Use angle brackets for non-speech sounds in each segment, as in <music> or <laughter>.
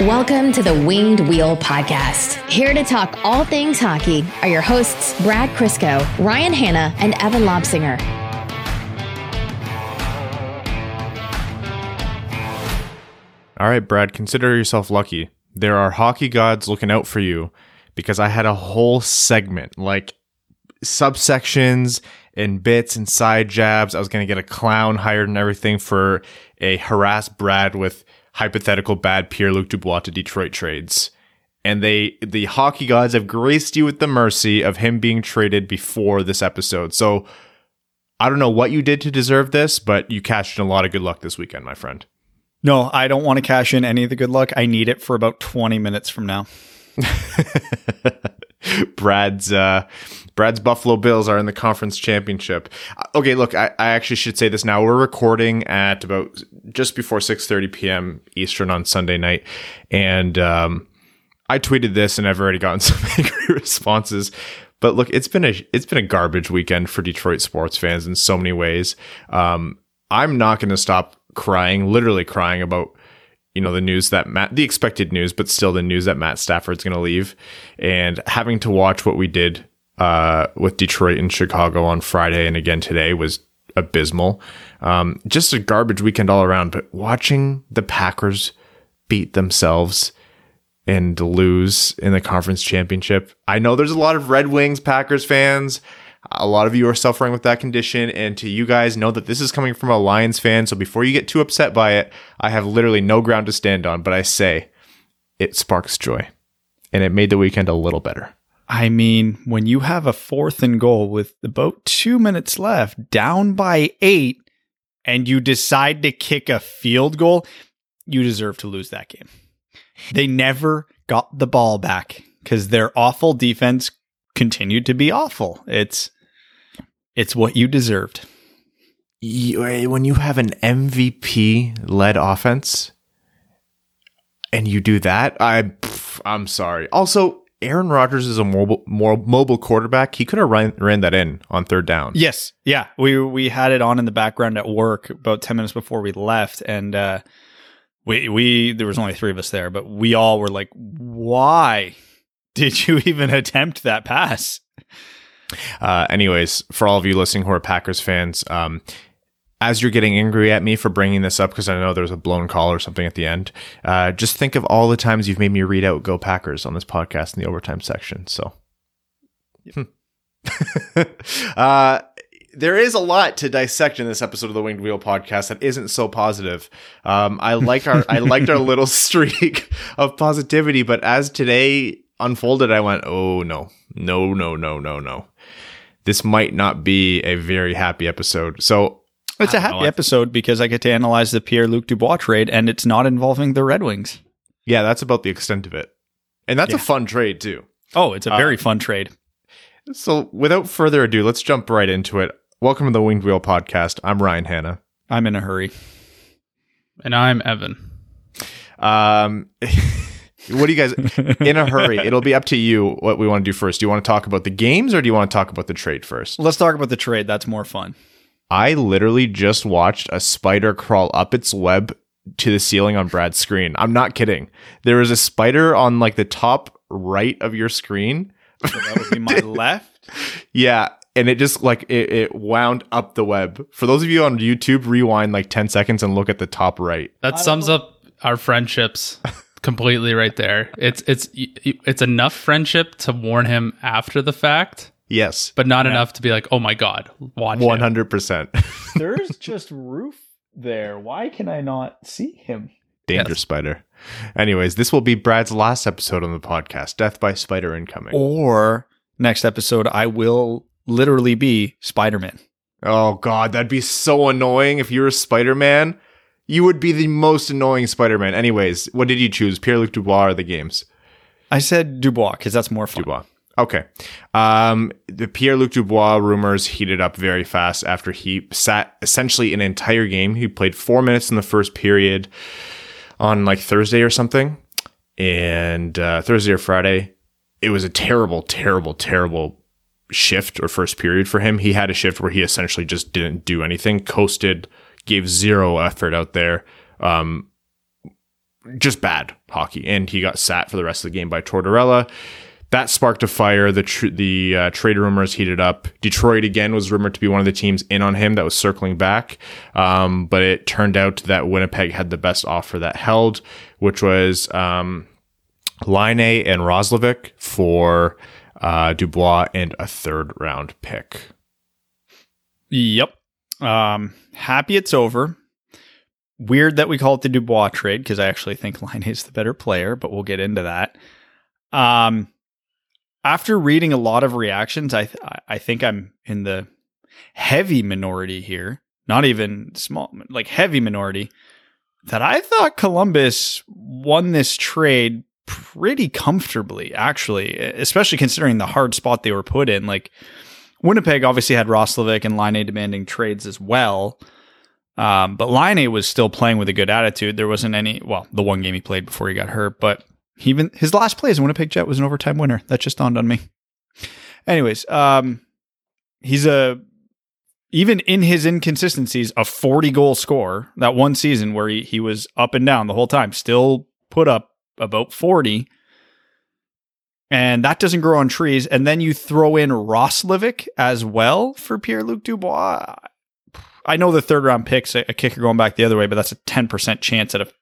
Welcome to the Winged Wheel Podcast. Here to talk all things hockey are your hosts, Brad Crisco, Ryan Hanna, and Evan Lobsinger. All right, Brad, consider yourself lucky. There are hockey gods looking out for you because I had a whole segment, like subsections and bits and side jabs. I was going to get a clown hired and everything for a harass Brad with hypothetical bad Pierre Luc Dubois to Detroit trades. And they, the hockey gods have graced you with the mercy of him being traded before this episode. So I don't know what you did to deserve this, but you cashed in a lot of good luck this weekend, my friend. No, I don't want to cash in any of the good luck. I need it for about 20 minutes from now. <laughs> Brad's uh, Brad's Buffalo Bills are in the conference championship. Uh, okay, look, I, I actually should say this now. We're recording at about just before 6:30 p.m. Eastern on Sunday night, and um, I tweeted this, and I've already gotten <laughs> some angry responses. But look, it's been a it's been a garbage weekend for Detroit sports fans in so many ways. Um, I'm not going to stop crying, literally crying about you know the news that Matt, the expected news, but still the news that Matt Stafford's going to leave, and having to watch what we did uh, with Detroit and Chicago on Friday and again today was abysmal. Um, just a garbage weekend all around. But watching the Packers beat themselves and lose in the conference championship, I know there's a lot of Red Wings Packers fans. A lot of you are suffering with that condition. And to you guys, know that this is coming from a Lions fan. So before you get too upset by it, I have literally no ground to stand on. But I say it sparks joy. And it made the weekend a little better. I mean, when you have a fourth and goal with about two minutes left, down by eight, and you decide to kick a field goal, you deserve to lose that game. They never got the ball back because their awful defense continued to be awful. It's it's what you deserved. Eh, when you have an MVP led offense and you do that, I I'm sorry. Also, Aaron Rodgers is a mobile more mobile quarterback. He could have ran, ran that in on third down. Yes, yeah. We we had it on in the background at work about ten minutes before we left, and uh, we we there was only three of us there, but we all were like, "Why did you <laughs> even attempt that pass?" Uh, anyways, for all of you listening who are Packers fans, um, as you're getting angry at me for bringing this up because I know there's a blown call or something at the end, uh, just think of all the times you've made me read out "Go Packers" on this podcast in the overtime section. So, hmm. <laughs> uh, there is a lot to dissect in this episode of the Winged Wheel podcast that isn't so positive. Um, I like our I liked our little <laughs> streak of positivity, but as today unfolded, I went, "Oh no, no, no, no, no, no." This might not be a very happy episode. So it's a happy know, episode because I get to analyze the Pierre Luc Dubois trade and it's not involving the Red Wings. Yeah, that's about the extent of it. And that's yeah. a fun trade too. Oh, it's a very uh, fun trade. So without further ado, let's jump right into it. Welcome to the Winged Wheel podcast. I'm Ryan Hanna. I'm in a hurry. And I'm Evan. Um <laughs> what do you guys in a hurry? <laughs> It'll be up to you what we want to do first. Do you want to talk about the games or do you want to talk about the trade first? Let's talk about the trade. That's more fun. I literally just watched a spider crawl up its web to the ceiling on Brad's screen. I'm not kidding. There was a spider on like the top right of your screen. So that would be my <laughs> left. Yeah. And it just like it, it, wound up the web. For those of you on YouTube, rewind like 10 seconds and look at the top right. That sums up our friendships completely right there. It's it's it's enough friendship to warn him after the fact Yes. But not yeah. enough to be like, oh my God, watch 100%. <laughs> There's just roof there. Why can I not see him? Danger yes. spider. Anyways, this will be Brad's last episode on the podcast, Death by Spider Incoming. Or next episode, I will literally be Spider Man. Oh, God, that'd be so annoying if you were Spider Man. You would be the most annoying Spider Man. Anyways, what did you choose? Pierre Luc Dubois or the games? I said Dubois because that's more fun. Dubois. Okay. Um, the Pierre Luc Dubois rumors heated up very fast after he sat essentially an entire game. He played four minutes in the first period on like Thursday or something, and uh, Thursday or Friday. It was a terrible, terrible, terrible shift or first period for him. He had a shift where he essentially just didn't do anything, coasted, gave zero effort out there. Um, just bad hockey, and he got sat for the rest of the game by Tortorella. That sparked a fire. The tr- the uh, trade rumors heated up. Detroit again was rumored to be one of the teams in on him that was circling back, um, but it turned out that Winnipeg had the best offer that held, which was um, Laine and Roslovic for uh, Dubois and a third round pick. Yep. Um, happy it's over. Weird that we call it the Dubois trade because I actually think Laine is the better player, but we'll get into that. Um, after reading a lot of reactions, I th- I think I'm in the heavy minority here. Not even small, like heavy minority. That I thought Columbus won this trade pretty comfortably, actually, especially considering the hard spot they were put in. Like Winnipeg obviously had Roslovic and Laine demanding trades as well. Um, but Laine was still playing with a good attitude. There wasn't any, well, the one game he played before he got hurt, but even his last play as a Winnipeg Jet was an overtime winner. That just dawned on me. Anyways, um, he's a even in his inconsistencies, a 40 goal scorer. That one season where he, he was up and down the whole time, still put up about 40. And that doesn't grow on trees. And then you throw in Ross Roslovic as well for Pierre Luc Dubois. I know the third round picks a, a kicker going back the other way, but that's a 10% chance at a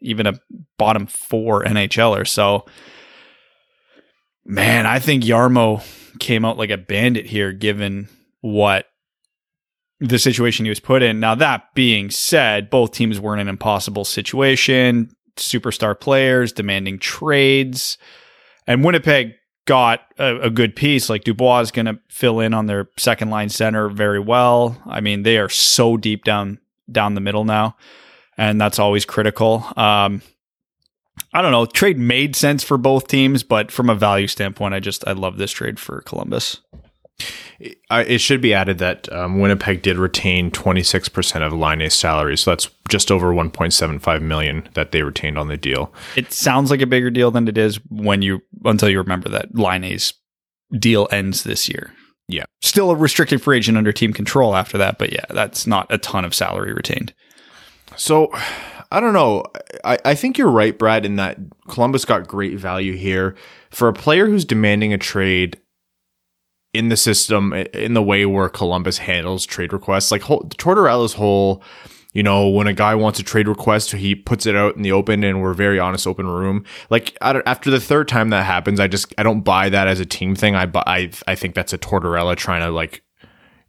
even a bottom four NHLer. So, man, I think Jarmo came out like a bandit here, given what the situation he was put in. Now, that being said, both teams were in an impossible situation. Superstar players demanding trades, and Winnipeg got a, a good piece. Like Dubois is going to fill in on their second line center very well. I mean, they are so deep down down the middle now and that's always critical. Um, I don't know. Trade made sense for both teams, but from a value standpoint, I just I love this trade for Columbus. It should be added that um, Winnipeg did retain 26% of Laine's salary, so that's just over 1.75 million that they retained on the deal. It sounds like a bigger deal than it is when you until you remember that Laine's deal ends this year. Yeah, still a restricted free agent under team control after that, but yeah, that's not a ton of salary retained. So I don't know. I, I think you're right, Brad, in that Columbus got great value here for a player who's demanding a trade in the system in the way where Columbus handles trade requests. Like Tortorella's whole, you know, when a guy wants a trade request, he puts it out in the open and we're very honest, open room. Like after the third time that happens, I just I don't buy that as a team thing. I I I think that's a Tortorella trying to like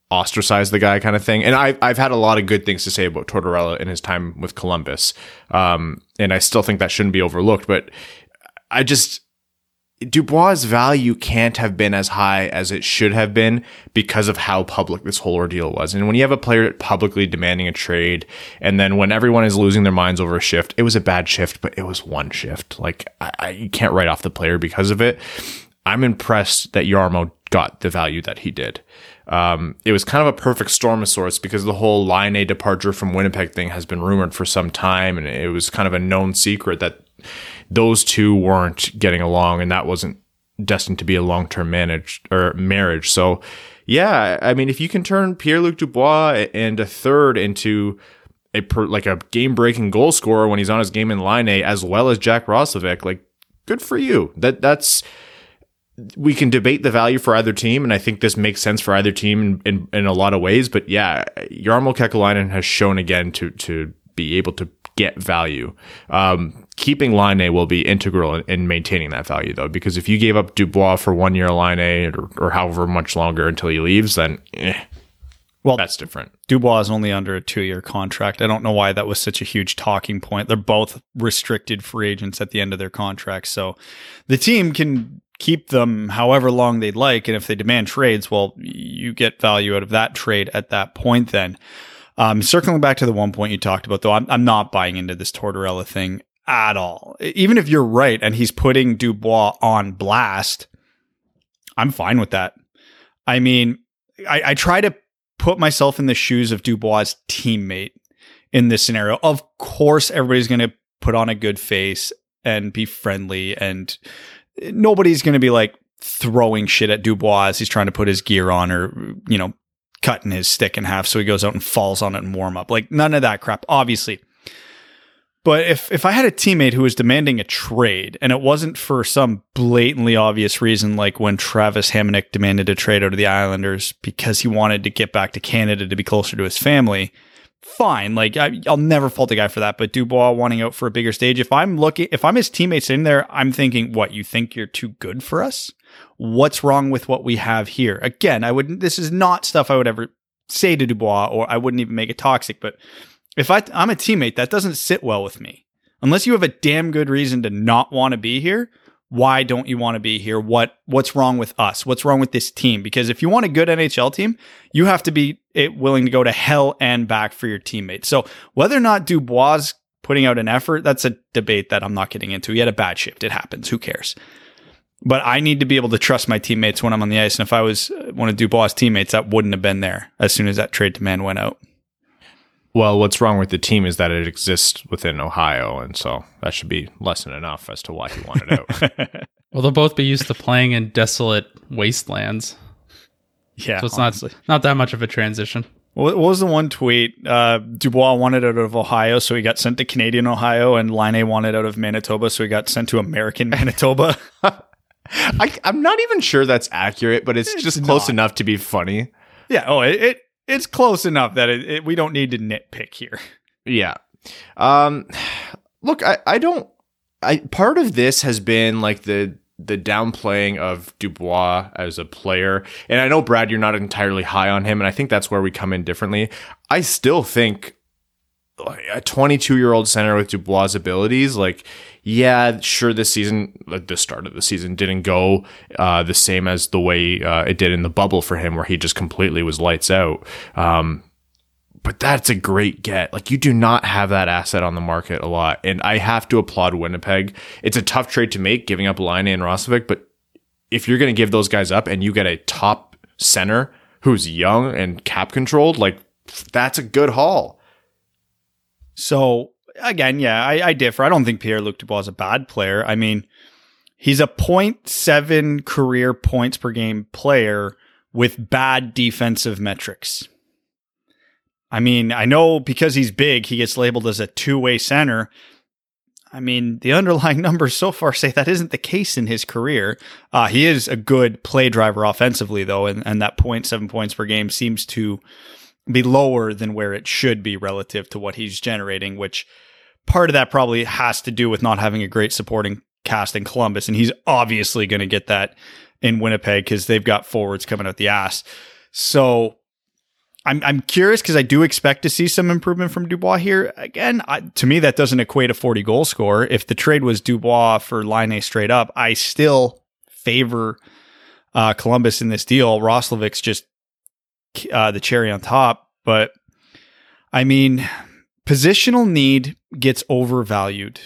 ostracize the guy kind of thing. And I've, I've had a lot of good things to say about Tortorella in his time with Columbus. Um, and I still think that shouldn't be overlooked, but I just, Dubois' value can't have been as high as it should have been because of how public this whole ordeal was. And when you have a player publicly demanding a trade, and then when everyone is losing their minds over a shift, it was a bad shift, but it was one shift. Like I, I you can't write off the player because of it. I'm impressed that Jarmo got the value that he did. Um, it was kind of a perfect storm of sorts because the whole Laine departure from Winnipeg thing has been rumored for some time, and it was kind of a known secret that those two weren't getting along, and that wasn't destined to be a long term managed or marriage. So, yeah, I mean, if you can turn Pierre Luc Dubois and a third into a per, like a game breaking goal scorer when he's on his game in Laine, as well as Jack Roslovic, like good for you. That that's we can debate the value for either team, and I think this makes sense for either team in, in, in a lot of ways. But yeah, Jarmo Kekalainen has shown again to to be able to get value. Um, keeping Laine will be integral in, in, maintaining that value, though, because if you gave up Dubois for one year Laine or, or however much longer until he leaves, then eh, well, that's different. Dubois is only under a two year contract. I don't know why that was such a huge talking point. They're both restricted free agents at the end of their contracts, so the team can keep them however long they'd like. And if they demand trades, well, you get value out of that trade at that point then. Um, circling back to the one point you talked about, though, I'm, I'm not buying into this Tortorella thing at all. Even if you're right and he's putting Dubois on blast, I'm fine with that. I mean, I, I try to put myself in the shoes of Dubois' teammate in this scenario. Of course, everybody's going to put on a good face and be friendly and nobody's going to be like throwing shit at Dubois as he's trying to put his gear on or, you know, cutting his stick in half so he goes out and falls on it and warm up. Like none of that crap, obviously. But if if I had a teammate who was demanding a trade and it wasn't for some blatantly obvious reason, like when Travis Hamonic demanded a trade out of the Islanders because he wanted to get back to Canada to be closer to his family, fine. Like I, will never fault a guy for that. But Dubois wanting out for a bigger stage, if I'm looking, if I'm his teammate sitting there, I'm thinking, what you think you're too good for us? What's wrong with what we have here? Again, I wouldn't. This is not stuff I would ever say to Dubois, or I wouldn't even make it toxic. But if I, I'm a teammate, that doesn't sit well with me. Unless you have a damn good reason to not want to be here, why don't you want to be here? What what's wrong with us? What's wrong with this team? Because if you want a good NHL team, you have to be eh, willing to go to hell and back for your teammates. So whether or not Dubois putting out an effort, that's a debate that I'm not getting into. He had a bad shift. It happens. Who cares? But I need to be able to trust my teammates when I'm on the ice. And if I was uh, one of Dubois' teammates, that wouldn't have been there as soon as that trade demand went out. Well, what's wrong with the team is that it exists within Ohio, and so that should be lesson enough as to why he wanted out. <laughs> well, they'll both be used to playing in desolate wastelands. Yeah, so it's honestly. not not that much of a transition. What was the one tweet? Uh, Dubois wanted out of Ohio, so he got sent to Canadian Ohio, and Laine wanted out of Manitoba, so he got sent to American <laughs> Manitoba. I, am not even sure that's accurate, but it's, it's just close enough to be funny. Yeah. Oh, it, it it's close enough that it, it, we don't need to nitpick here. Yeah. Um, look, I, I don't. I part of this has been like the the downplaying of Dubois as a player, and I know Brad, you're not entirely high on him, and I think that's where we come in differently. I still think a 22 year old center with Dubois' abilities, like yeah, sure, this season, like the start of the season, didn't go uh, the same as the way uh, it did in the bubble for him, where he just completely was lights out. Um, but that's a great get. Like you do not have that asset on the market a lot, and I have to applaud Winnipeg. It's a tough trade to make, giving up Laine and Roslovic, but if you're going to give those guys up and you get a top center who's young and cap controlled, like that's a good haul. So again, yeah, I, I differ. I don't think Pierre Luc Dubois is a bad player. I mean, he's a 0.7 career points per game player with bad defensive metrics. I mean, I know because he's big, he gets labeled as a two way center. I mean, the underlying <laughs> numbers so far say that isn't the case in his career. Uh, he is a good play driver offensively, though, and, and that 0.7 points per game seems to be lower than where it should be relative to what he's generating, which part of that probably has to do with not having a great supporting cast in Columbus. And he's obviously going to get that in Winnipeg because they've got forwards coming out the ass. So I'm, I'm curious because I do expect to see some improvement from Dubois here. Again, I, to me, that doesn't equate a 40 goal score. If the trade was Dubois for Laine straight up, I still favor uh, Columbus in this deal. Roslovic's just uh, the cherry on top. But I mean, positional need gets overvalued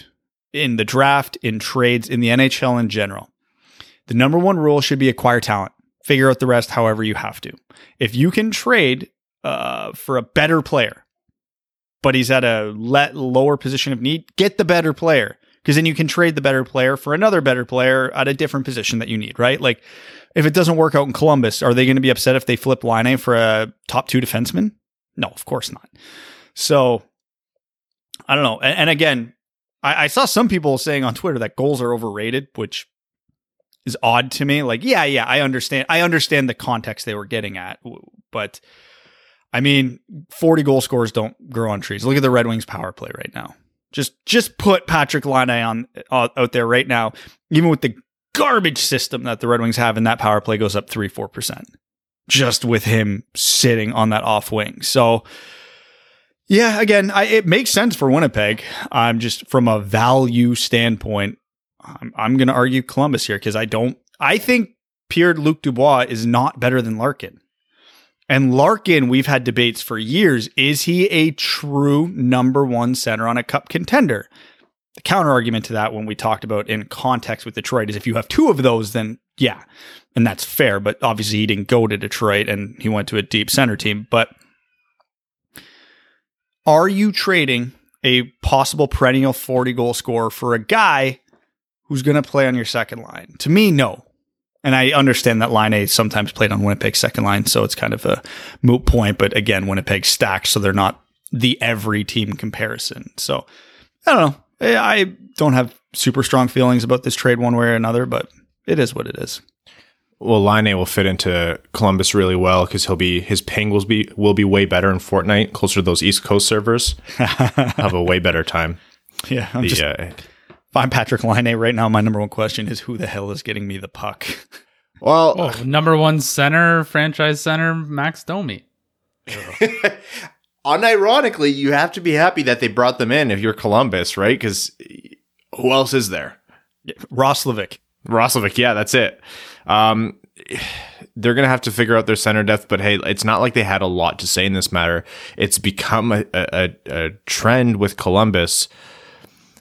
in the draft, in trades, in the NHL in general. The number one rule should be acquire talent. Figure out the rest however you have to. If you can trade uh, for a better player, but he's at a let lower position of need, get the better player because then you can trade the better player for another better player at a different position that you need, right? Like if it doesn't work out in Columbus, are they going to be upset if they flip Laine for a top two defenseman? No, of course not. So I don't know. And, and again, I, I, saw some people saying on Twitter that goals are overrated, which is odd to me. Like, yeah, yeah, I understand. I understand the context they were getting at, but I mean, 40 goal scores don't grow on trees. Look at the Red Wings power play right now. Just, just put Patrick Laine on uh, out there right now. Even with the garbage system that the Red Wings have, and that power play goes up three, four percent just with him sitting on that off wing. So yeah, again, I, it makes sense for Winnipeg. I'm just from a value standpoint, I'm, I'm going to argue Columbus here because I don't. I think Pierre Luc Dubois is not better than Larkin. And Larkin, we've had debates for years. Is he a true number one center on a cup contender? The counter argument to that, when we talked about in context with Detroit, is if you have two of those, then yeah, and that's fair. But obviously, he didn't go to Detroit and he went to a deep center team. But are you trading a possible perennial 40 goal scorer for a guy who's going to play on your second line? To me, no. And I understand that Laine sometimes played on Winnipeg's second line, so it's kind of a moot point. But again, Winnipeg stacks, so they're not the every team comparison. So I don't know. Eh, I don't have super strong feelings about this trade one way or another, but it is what it is. Well, Laine will fit into Columbus really well because he'll be his ping will be will be way better in Fortnite, closer to those East Coast servers. <laughs> have a way better time. Yeah, I'm The, just, uh, if I'm Patrick Laine right now, my number one question is who the hell is getting me the puck? <laughs> well, Oh, number one center, franchise center, Max Domi. <laughs> unironically, you have to be happy that they brought them in if you're Columbus, right? Because who else is there? Roslovic. Roslovic, yeah, that's it. Um, they're going to have to figure out their center depth, but hey, it's not like they had a lot to say in this matter. It's become a, a, a trend with Columbus.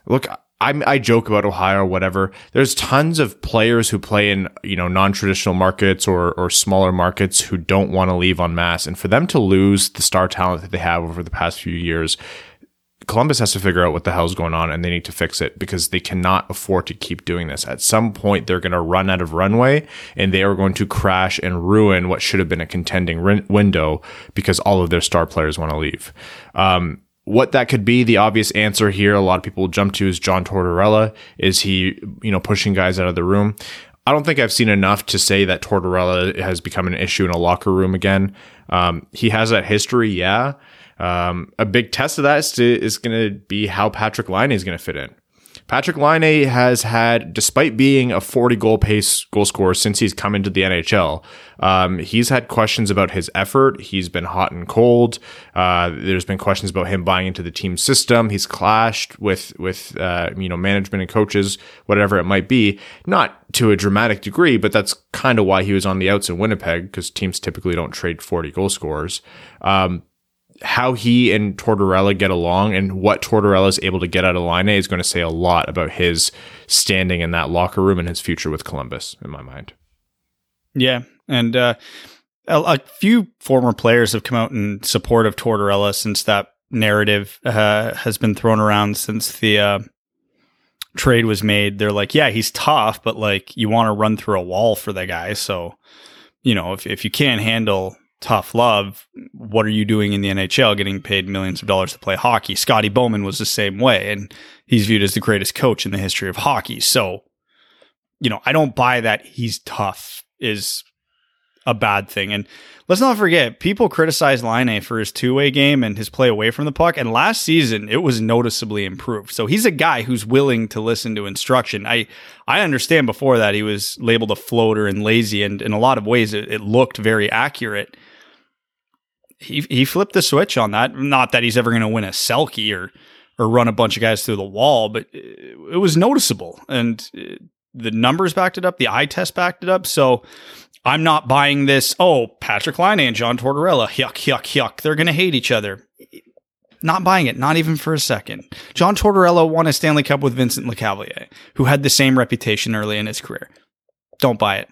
Look, I, I joke about Ohio whatever. There's tons of players who play in you know non-traditional markets or or smaller markets who don't want to leave en masse, and for them to lose the star talent that they have over the past few years, Columbus has to figure out what the hell's going on and they need to fix it because they cannot afford to keep doing this. At some point, they're going to run out of runway and they are going to crash and ruin what should have been a contending rin- window because all of their star players want to leave. Um, what that could be, the obvious answer here, a lot of people jump to is John Tortorella. Is he, you know, pushing guys out of the room? I don't think I've seen enough to say that Tortorella has become an issue in a locker room again. Um, he has that history, yeah. Um, a big test of that is, is going to be how Patrick Laine is going to fit in. Patrick Laine has had, despite being a 40 goal pace goal scorer since he's come into the NHL, um, he's had questions about his effort. He's been hot and cold. Uh, there's been questions about him buying into the team system. He's clashed with with uh, you know management and coaches, whatever it might be. Not to a dramatic degree, but that's kind of why he was on the outs in Winnipeg because teams typically don't trade 40 goal scorers. Um, how he and Tortorella get along and what Tortorella is able to get out of Laine is going to say a lot about his standing in that locker room and his future with Columbus, in my mind. Yeah, and uh, a, a few former players have come out in support of Tortorella since that narrative uh, has been thrown around since the uh, trade was made. They're like, yeah, he's tough, but like you want to run through a wall for the guy. So, you know, if if you can't handle tough love, what are you doing in the NHL getting paid millions of dollars to play hockey? Scotty Bowman was the same way, and he's viewed as the greatest coach in the history of hockey. So, you know, I don't buy that he's tough is a bad thing. And let's not forget, people criticize Laine for his two way game and his play away from the puck. And last season, it was noticeably improved. So he's a guy who's willing to listen to instruction. I I understand before that he was labeled a floater and lazy, and in a lot of ways, it, it looked very accurate. He he flipped the switch on that. Not that he's ever going to win a Selke or or run a bunch of guys through the wall, but it, it was noticeable and. It, the numbers backed it up. The eye test backed it up. So I'm not buying this. Oh, Patrick Laine and John Tortorella. Yuck, yuck, yuck. They're going to hate each other. Not buying it. Not even for a second. John Tortorella won a Stanley Cup with Vincent Lecavalier, who had the same reputation early in his career. Don't buy it.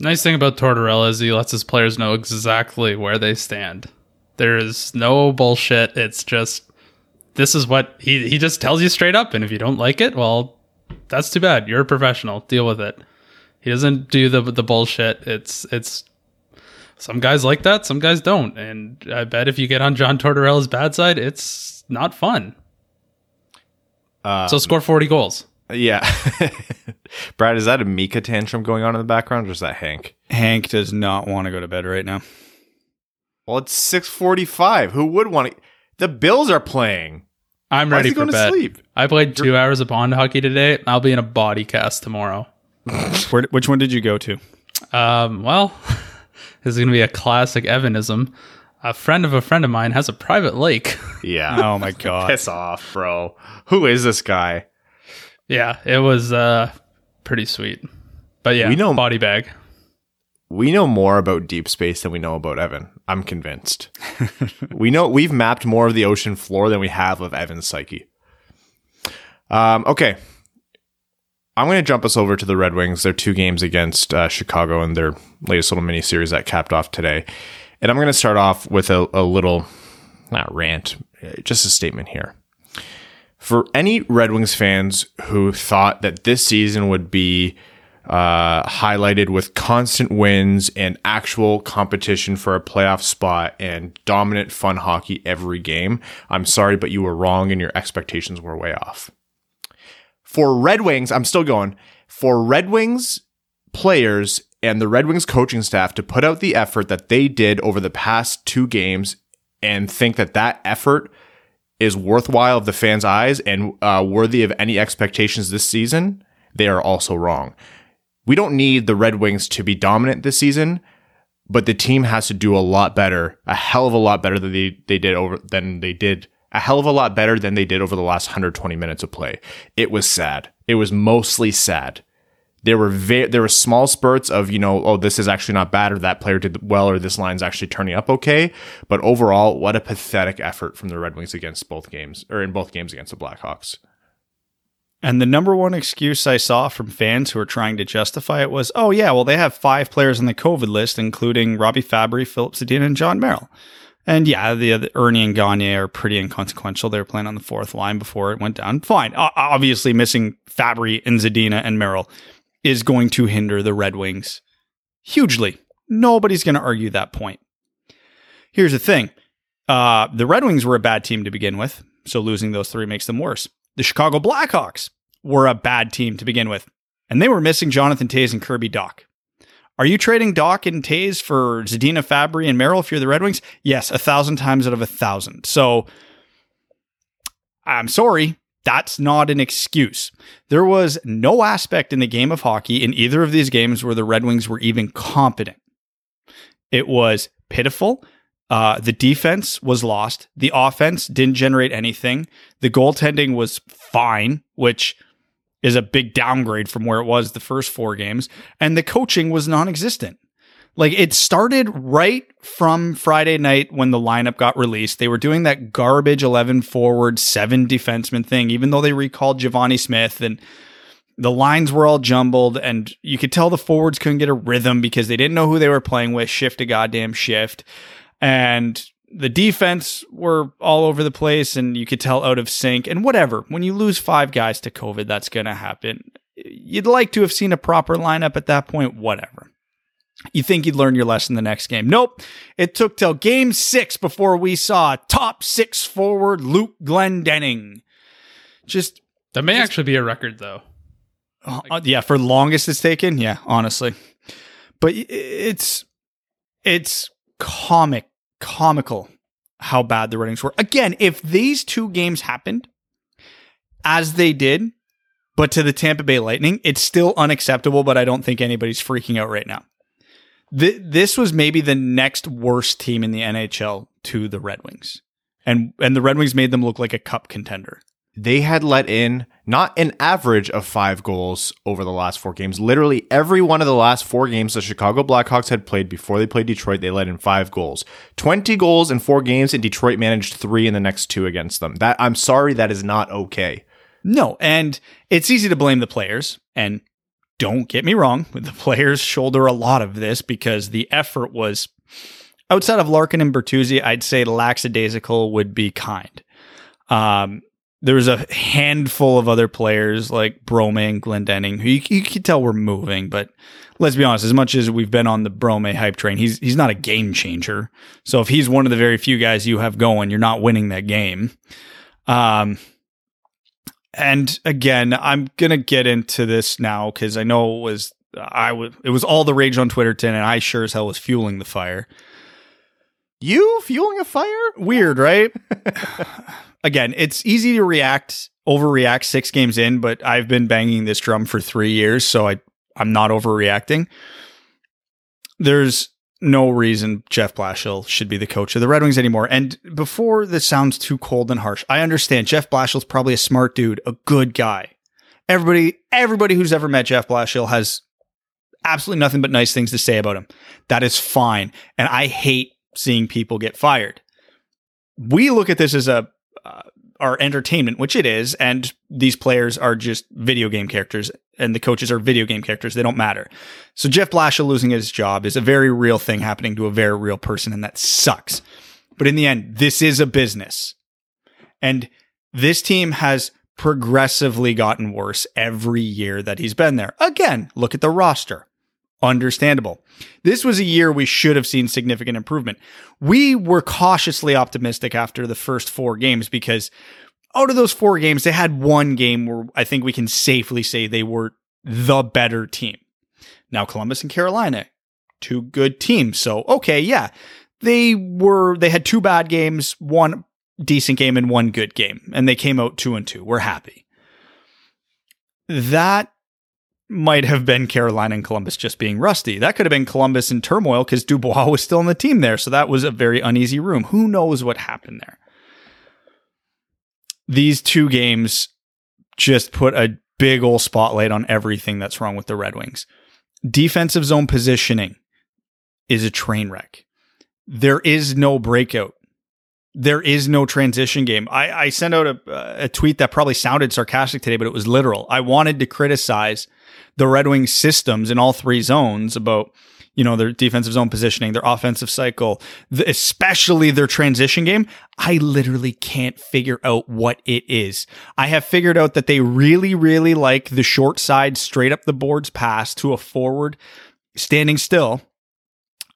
Nice thing about Tortorella is he lets his players know exactly where they stand. There is no bullshit. It's just this is what he he just tells you straight up, and if you don't like it, well, that's too bad. You're a professional. Deal with it. He doesn't do the the bullshit. It's it's some guys like that, some guys don't. And I bet if you get on John Tortorella's bad side, it's not fun. Uh, so score 40 goals. Yeah. <laughs> Brad, is that a Mika tantrum going on in the background or is that Hank? Hank does not want to go to bed right now. Well, it's 645. Who would want to? The Bills are playing. I'm Why is ready he for going to bed. sleep? I played two hours of pond hockey today. I'll be in a body cast tomorrow. <laughs> Where, which one did you go to? Um, well, <laughs> this is going to be a classic Evanism. A friend of a friend of mine has a private lake. Yeah. Oh my God. Piss off, bro. Who is this guy? Yeah, it was uh, pretty sweet. But yeah, We know- body bag. We know more about deep space than we know about Evan. I'm convinced. <laughs> we know we've mapped more of the ocean floor than we have of Evan's psyche. Um, okay. I'm going to jump us over to the Red Wings. Their two games against uh, Chicago in their latest little mini series that capped off today. And I'm going to start off with a, a little, not rant, uh, just a statement here. For any Red Wings fans who thought that this season would be uh, highlighted with constant wins and actual competition for a playoff spot and dominant fun hockey every game. I'm sorry, but you were wrong and your expectations were way off. For Red Wings, I'm still going. For Red Wings players and the Red Wings coaching staff to put out the effort that they did over the past two games and think that that effort is worthwhile of the fans' eyes and uh, worthy of any expectations this season, they are also wrong. We don't need the Red Wings to be dominant this season, but the team has to do a lot better, a hell of a lot better than they, they did over than they did a hell of a lot better than they did over the last 120 minutes of play. It was sad. It was mostly sad there were ve- there were small spurts of you know oh this is actually not bad or that player did well or this line's actually turning up okay but overall what a pathetic effort from the Red Wings against both games or in both games against the Blackhawks. And the number one excuse I saw from fans who are trying to justify it was, oh yeah, well they have five players on the COVID list, including Robbie Fabbri, Filip Zadina, and Jon Merrill. And yeah, the, the Erne and Gagner are pretty inconsequential. They were playing on the fourth line before it went down. Fine. O- obviously, missing Fabbri and Zadina and Merrill is going to hinder the Red Wings hugely. Nobody's going to argue that point. Here's the thing uh, the Red Wings were a bad team to begin with, so losing those three makes them worse. The Chicago Blackhawks were a bad team to begin with, and they were missing Jonathan Toews and Kirby Dach. Are you trading Dach and Toews for Zadina Fabbri and Merrill if you're the Red Wings? Yes, a thousand times out of a thousand. So I'm sorry, that's not an excuse. There was no aspect in the game of hockey in either of these games where the Red Wings were even competent. It was pitiful. Uh, the defense was lost. The offense didn't generate anything. The goaltending was fine, which is a big downgrade from where it was the first four games. And the coaching was non existent. Like it started right from Friday night when the lineup got released. They were doing that garbage 11 forward, seven defenseman thing, even though they recalled Givani Smith and the lines were all jumbled and you could tell the forwards couldn't get a rhythm because they didn't know who they were playing with. Shift a goddamn shift. And the defense were all over the place and you could tell out of sync and whatever. When you lose five guys to COVID, that's going to happen. You'd like to have seen a proper lineup at that point, whatever. You think you'd learn your lesson the next game. Nope. It took till game six before we saw top six forward Luke Glendening. Just. That may just, actually be a record, though. Uh, uh, yeah, for longest it's taken. Yeah, honestly. But it's. It's comic, comical how bad the ratings were. Again, if these two games happened as they did, but to the Tampa Bay Lightning, it's still unacceptable, but I don't think anybody's freaking out right now. Th- this was maybe the next worst team in the NHL to the Red Wings. And and the Red Wings made them look like a cup contender. They had let in not an average of 5 goals over the last 4 games. Literally every one of the last 4 games the Chicago Blackhawks had played before they played Detroit, they let in 5 goals. 20 goals in 4 games and Detroit managed 3 in the next 2 against them. That I'm sorry that is not okay. No, and it's easy to blame the players and don't get me wrong, <laughs> the players shoulder a lot of this because the effort was outside of Larkin and Bertuzzi, I'd say lackadaisical would be kind. Um, there was a handful of other players like Brome and Glendening who you, you could tell were moving, but let's be honest, as much as we've been on the Brome hype train, he's he's not a game changer. So if he's one of the very few guys you have going, you're not winning that game. Um, and again, I'm gonna get into this now because I know it was I was it was all the rage on Twitter, and I sure as hell was fueling the fire. You fueling a fire? Weird, right? <sighs> again, it's easy to react, overreact six games in, but I've been banging this drum for three years, so I I'm not overreacting. There's no reason Jeff Blashill should be the coach of the Red Wings anymore. And before this sounds too cold and harsh, I understand Jeff Blashill's probably a smart dude, a good guy. Everybody, everybody who's ever met Jeff Blashill has absolutely nothing but nice things to say about him. That is fine. And I hate seeing people get fired. We look at this as a uh, our entertainment, which it is, and these players are just video game characters, and the coaches are video game characters. They don't matter. So Jeff Blashill losing his job is a very real thing happening to a very real person, and that sucks. But in the end, this is a business, and this team has progressively gotten worse every year that he's been there. Again, look at the roster. Understandable. This was a year we should have seen significant improvement. We were cautiously optimistic after the first four games because out of those four games, they had one game where I think we can safely say they were the better team. Now, Columbus and Carolina, two good teams. So, okay, yeah, they were, they had two bad games, one decent game and one good game, and they came out two and two. We're happy. That might have been Carolina and Columbus just being rusty. That could have been Columbus in turmoil because Dubois was still on the team there. So that was a very uneasy room. Who knows what happened there? These two games just put a big old spotlight on everything that's wrong with the Red Wings. Defensive zone positioning is a train wreck. There is no breakout. There is no transition game. I, I sent out a, a tweet that probably sounded sarcastic today, but it was literal. I wanted to criticize the Red Wings systems in all three zones about you know their defensive zone positioning, their offensive cycle, the, especially their transition game. I literally can't figure out what it is. I have figured out that they really, really like the short side, straight up the boards pass to a forward standing still.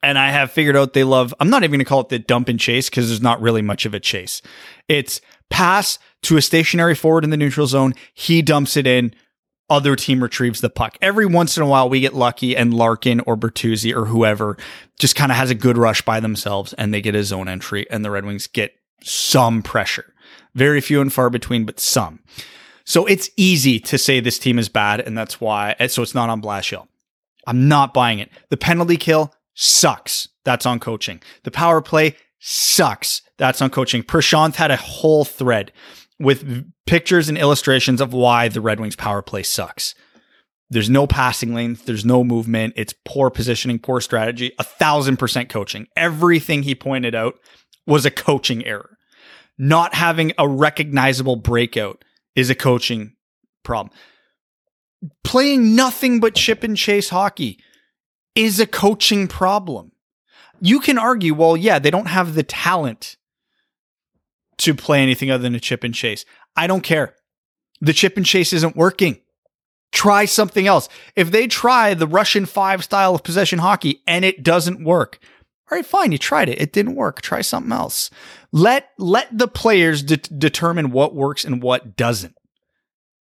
And I have figured out they love, I'm not even going to call it the dump and chase because there's not really much of a chase. It's pass to a stationary forward in the neutral zone. He dumps it in other team retrieves the puck. Every once in a while, we get lucky and Larkin or Bertuzzi or whoever just kind of has a good rush by themselves and they get a zone entry and the Red Wings get some pressure. Very few and far between, but some. So it's easy to say this team is bad and that's why, so it's not on Blashill. I'm not buying it. The penalty kill sucks. That's on coaching. The power play sucks. That's on coaching. Prashanth had a whole thread with pictures and illustrations of why the Red Wings power play sucks. There's no passing lanes. There's no movement. It's poor positioning, poor strategy, a thousand percent coaching. Everything he pointed out was a coaching error. Not having a recognizable breakout is a coaching problem. Playing nothing but chip and chase hockey is a coaching problem. You can argue, well, yeah, they don't have the talent to play anything other than a chip and chase. I don't care. The chip and chase isn't working. Try something else. If they try the Russian five style of possession hockey and it doesn't work, all right, fine. You tried it. It didn't work. Try something else. Let let the players de- determine what works and what doesn't.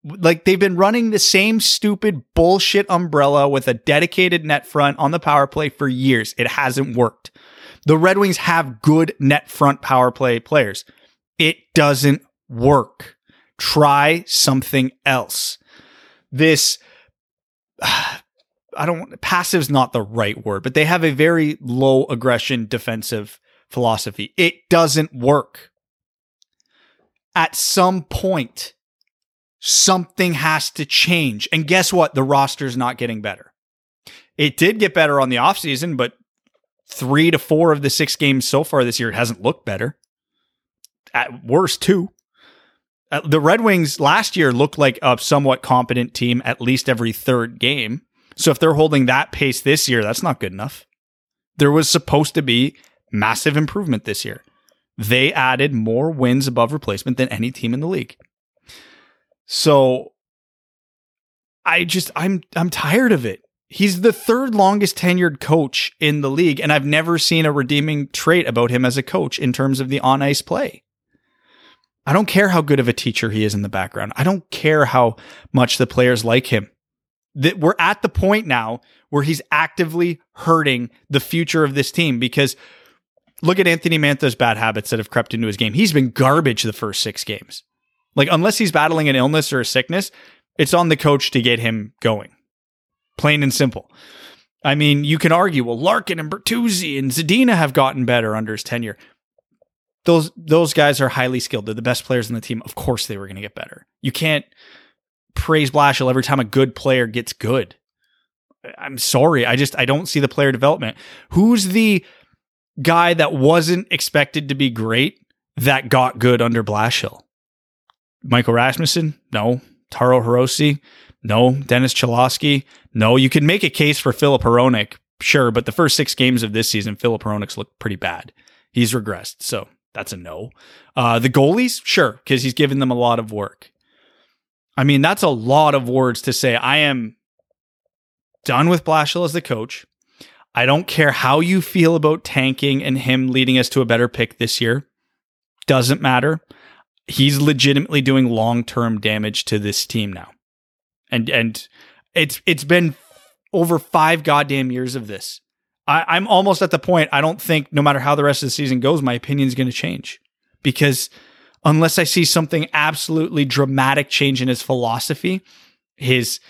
Like they've been running the same stupid bullshit umbrella with a dedicated net front on the power play for years. It hasn't worked. The Red Wings have good net front power play players. It doesn't work. Try something else. This, <sighs> I don't, passive's not the right word, but they have a very low aggression defensive philosophy. It doesn't work. At some point, something has to change. And guess what? The roster's not getting better. It did get better on the offseason, but three to four of the six games so far this year, it hasn't looked better at worst two. Uh, the Red Wings last year looked like a somewhat competent team at least every third game. So if they're holding that pace this year, that's not good enough. There was supposed to be massive improvement this year. They added more wins above replacement than any team in the league. So I just I'm I'm tired of it. He's the third longest tenured coach in the league and I've never seen a redeeming trait about him as a coach in terms of the on ice play. I don't care how good of a teacher he is in the background. I don't care how much the players like him. That we're at the point now where he's actively hurting the future of this team because look at Anthony Mantha's bad habits that have crept into his game. He's been garbage the first six games. Like, unless he's battling an illness or a sickness, it's on the coach to get him going. Plain and simple. I mean, you can argue, well, Larkin and Bertuzzi and Zadina have gotten better under his tenure those those guys are highly skilled. They're the best players in the team. Of course, they were going to get better. You can't praise Blashill every time a good player gets good. I'm sorry. I just I don't see the player development. Who's the guy that wasn't expected to be great that got good under Blashill? Michael Rasmussen? No. Taro Hirose? No. Dennis Cholowski? No. You can make a case for Filip Hronek, sure, but the first six games of this season, Filip Hronek's looked pretty bad. He's regressed. So that's a no. Uh, the goalies, sure, because he's given them a lot of work. I mean, that's a lot of words to say. I am done with Blashill as the coach. I don't care how you feel about tanking and him leading us to a better pick this year. Doesn't matter. He's legitimately doing long-term damage to this team now. And and it's it's been over five goddamn years of this. I, I'm almost at the point I don't think no matter how the rest of the season goes, my opinion is going to change. Because unless I see something absolutely dramatic change in his philosophy, his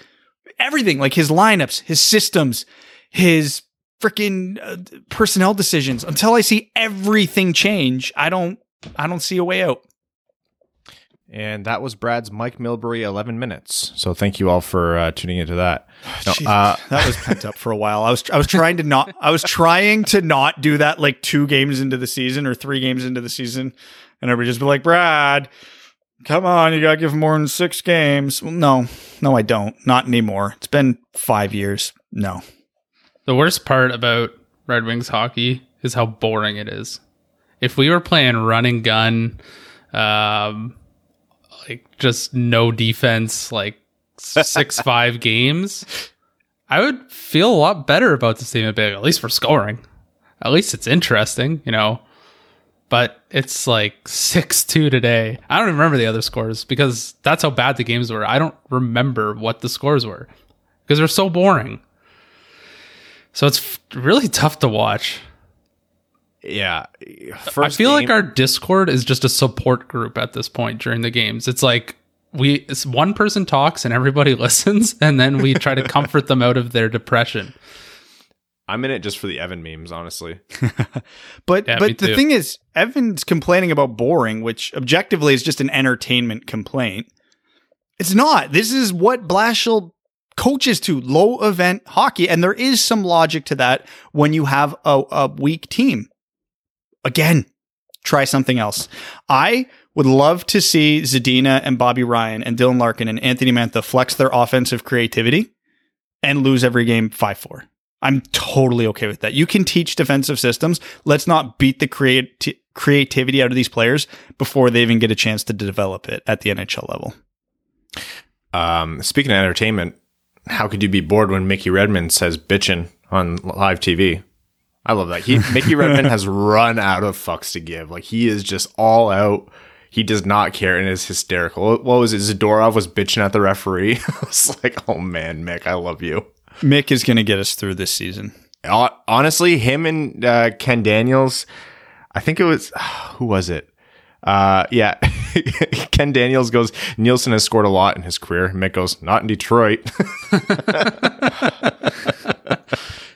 everything, like his lineups, his systems, his freaking uh, personnel decisions, until I see everything change, I don't I don't see a way out. And that was Brad's Mike Milbury 11 minutes. So thank you all for uh, tuning into that. <sighs> No, uh, that was pent up for a while. I was I was trying to not I was trying to not do that like two games into the season or three games into the season, and everybody just be like, Brad, come on, you gotta give more than six games. Well, no, no, I don't. Not anymore. It's been five years. No. The worst part about Red Wings hockey is how boring it is. If we were playing run and gun, um, like just no defense, like six five <laughs> games, I would feel a lot better about this team. Big, at least for scoring. At least it's interesting, you know. But it's like six two today. I don't remember the other scores because that's how bad the games were. I don't remember what the scores were because they're so boring. So it's really tough to watch. Yeah. I First feel like our Discord is just a support group at this point during the games. It's like we it's one person talks and everybody <laughs> listens, and then we try to <laughs> comfort them out of their depression. I'm in it just for the Evan memes, honestly. <laughs> But Yeah, but the too. thing is, Evan's complaining about boring, which objectively is just an entertainment complaint. It's not. This is what Blashill coaches to low event hockey, and there is some logic to that when you have a, a weak team. Again, try something else. I would love to see Zadina and Bobby Ryan and Dylan Larkin and Anthony Mantha flex their offensive creativity and lose every game 5 4. I'm totally okay with that. You can teach defensive systems. Let's not beat the creati- creativity out of these players before they even get a chance to develop it at the NHL level. Um, speaking of entertainment, how could you be bored when Mickey Redmond says bitchin' on live TV? I love that. He Mickey <laughs> Redmond has run out of fucks to give. Like he is just all out. He does not care and is hysterical. What was it? Zadorov was bitching at the referee. <laughs> I was like, oh man, Mick, I love you. Mick is going to get us through this season. Honestly, him and uh, Ken Daniels, I think it was <sighs> who was it? Uh, yeah, <laughs> Ken Daniels goes. Nielsen has scored a lot in his career. Mick goes, not in Detroit.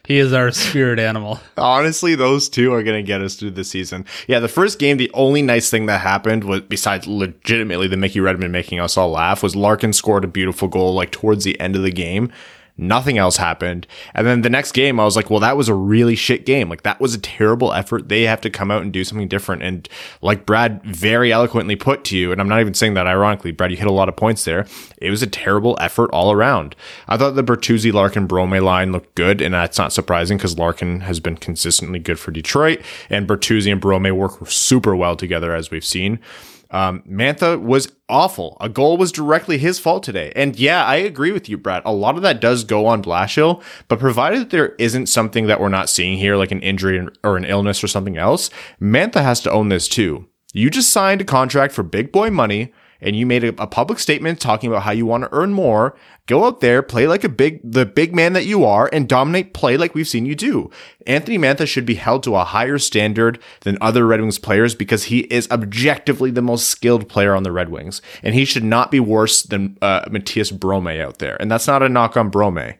He is our spirit animal. <laughs> Honestly, those two are going to get us through the season. Yeah, the first game, the only nice thing that happened was, besides legitimately the Mickey Redmond making us all laugh, was Larkin scored a beautiful goal like towards the end of the game. Nothing else happened. And then the next game, I was like, well, that was a really shit game. Like, that was a terrible effort. They have to come out and do something different. And like Brad very eloquently put to you, and I'm not even saying that ironically, Brad, you hit a lot of points there. It was a terrible effort all around. I thought the Bertuzzi Larkin Brome line looked good, and that's not surprising because Larkin has been consistently good for Detroit, and Bertuzzi and Brome work super well together, as we've seen. Um, Mantha was awful. A goal was directly his fault today. And yeah, I agree with you, Brad. A lot of that does go on Blashill, but provided that there isn't something that we're not seeing here, like an injury or an illness or something else, Mantha has to own this too. You just signed a contract for big boy money and you made a, a public statement talking about how you want to earn more. Go out there, play like a big, the big man that you are and dominate play like we've seen you do. Anthony Mantha should be held to a higher standard than other Red Wings players because he is objectively the most skilled player on the Red Wings. And he should not be worse than uh, Mathias Brome out there. And that's not a knock on Brome.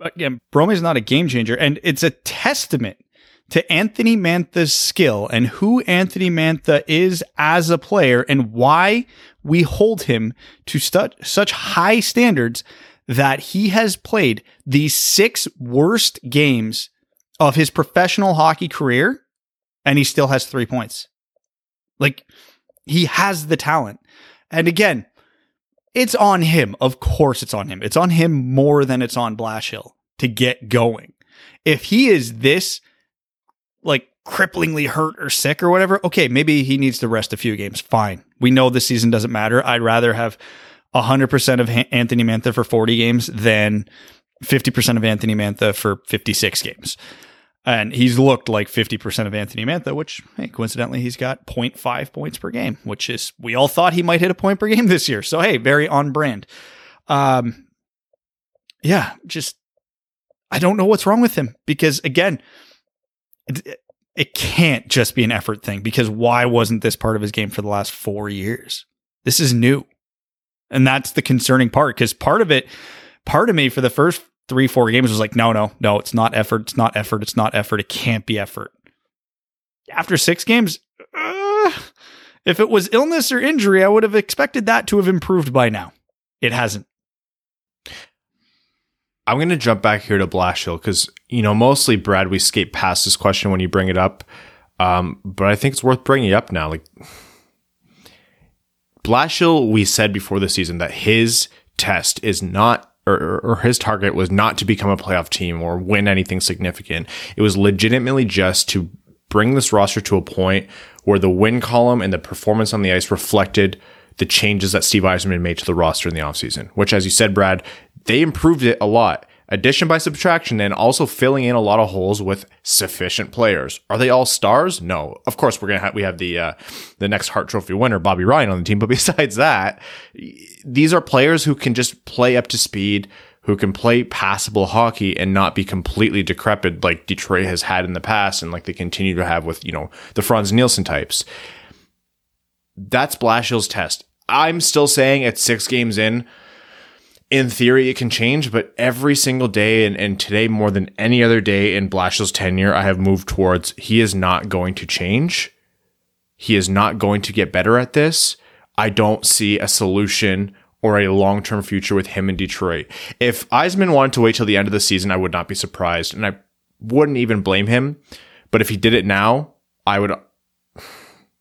Again, Brome is not a game changer, and it's a testament to Anthony Mantha's skill and who Anthony Mantha is as a player and why we hold him to stu- such high standards that he has played the six worst games of his professional hockey career and he still has three points. Like, he has the talent. And again, it's on him. Of course, it's on him. It's on him more than it's on Blashill to get going. If he is this like cripplingly hurt or sick or whatever, okay, maybe he needs to rest a few games. Fine. We know the season doesn't matter. I'd rather have 100% of Anthony Mantha for 40 games than 50% of Anthony Mantha for 56 games. And he's looked like 50% of Anthony Mantha, which, hey, coincidentally, he's got 0.5 points per game, which is, we all thought he might hit a point per game this year. So, hey, very on brand. Um, yeah, just, I don't know what's wrong with him because, again, it, can't just be an effort thing because why wasn't this part of his game for the last four years? This is new. And that's the concerning part because part of it, part of me for the first three, four games was like, no, no, no, it's not effort. It's not effort. It's not effort. It can't be effort. After six games, uh, if it was illness or injury, I would have expected that to have improved by now. It hasn't. I'm going to jump back here to Blashill because, you know, mostly, Brad, we skate past this question when you bring it up. Um, but I think it's worth bringing up now. Like, Blashill, we said before the season that his test is not or, or, his target was not to become a playoff team or win anything significant. It was legitimately just to bring this roster to a point where the win column and the performance on the ice reflected the changes that Steve Yzerman made to the roster in the offseason, which, as you said, Brad, they improved it a lot addition by subtraction and also filling in a lot of holes with sufficient players. Are they all stars? No. Of course, we're gonna have we have the uh, the next Hart Trophy winner, Bobby Ryan, on the team. But <laughs> besides that, these are players who can just play up to speed, who can play passable hockey and not be completely decrepit like Detroit has had in the past, and like they continue to have with you know the Frans Nielsen types. That's Blashill's test. I'm still saying at six games in, in theory, it can change, but every single day and, and today more than any other day in Blashill's tenure, I have moved towards he is not going to change. He is not going to get better at this. I don't see a solution or a long term future with him in Detroit. If Yzerman wanted to wait till the end of the season, I would not be surprised. And I wouldn't even blame him. But if he did it now, I would. <sighs>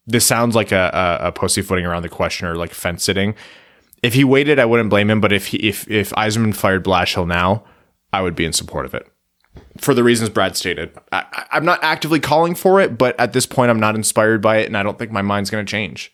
This sounds like a, a, a pussyfooting around the question or like fence sitting if he waited, I wouldn't blame him. But if he, if if Yzerman fired Blashill now, I would be in support of it for the reasons Brad stated. I, am not actively calling for it, but at this point, I'm not inspired by it, and I don't think my mind's going to change.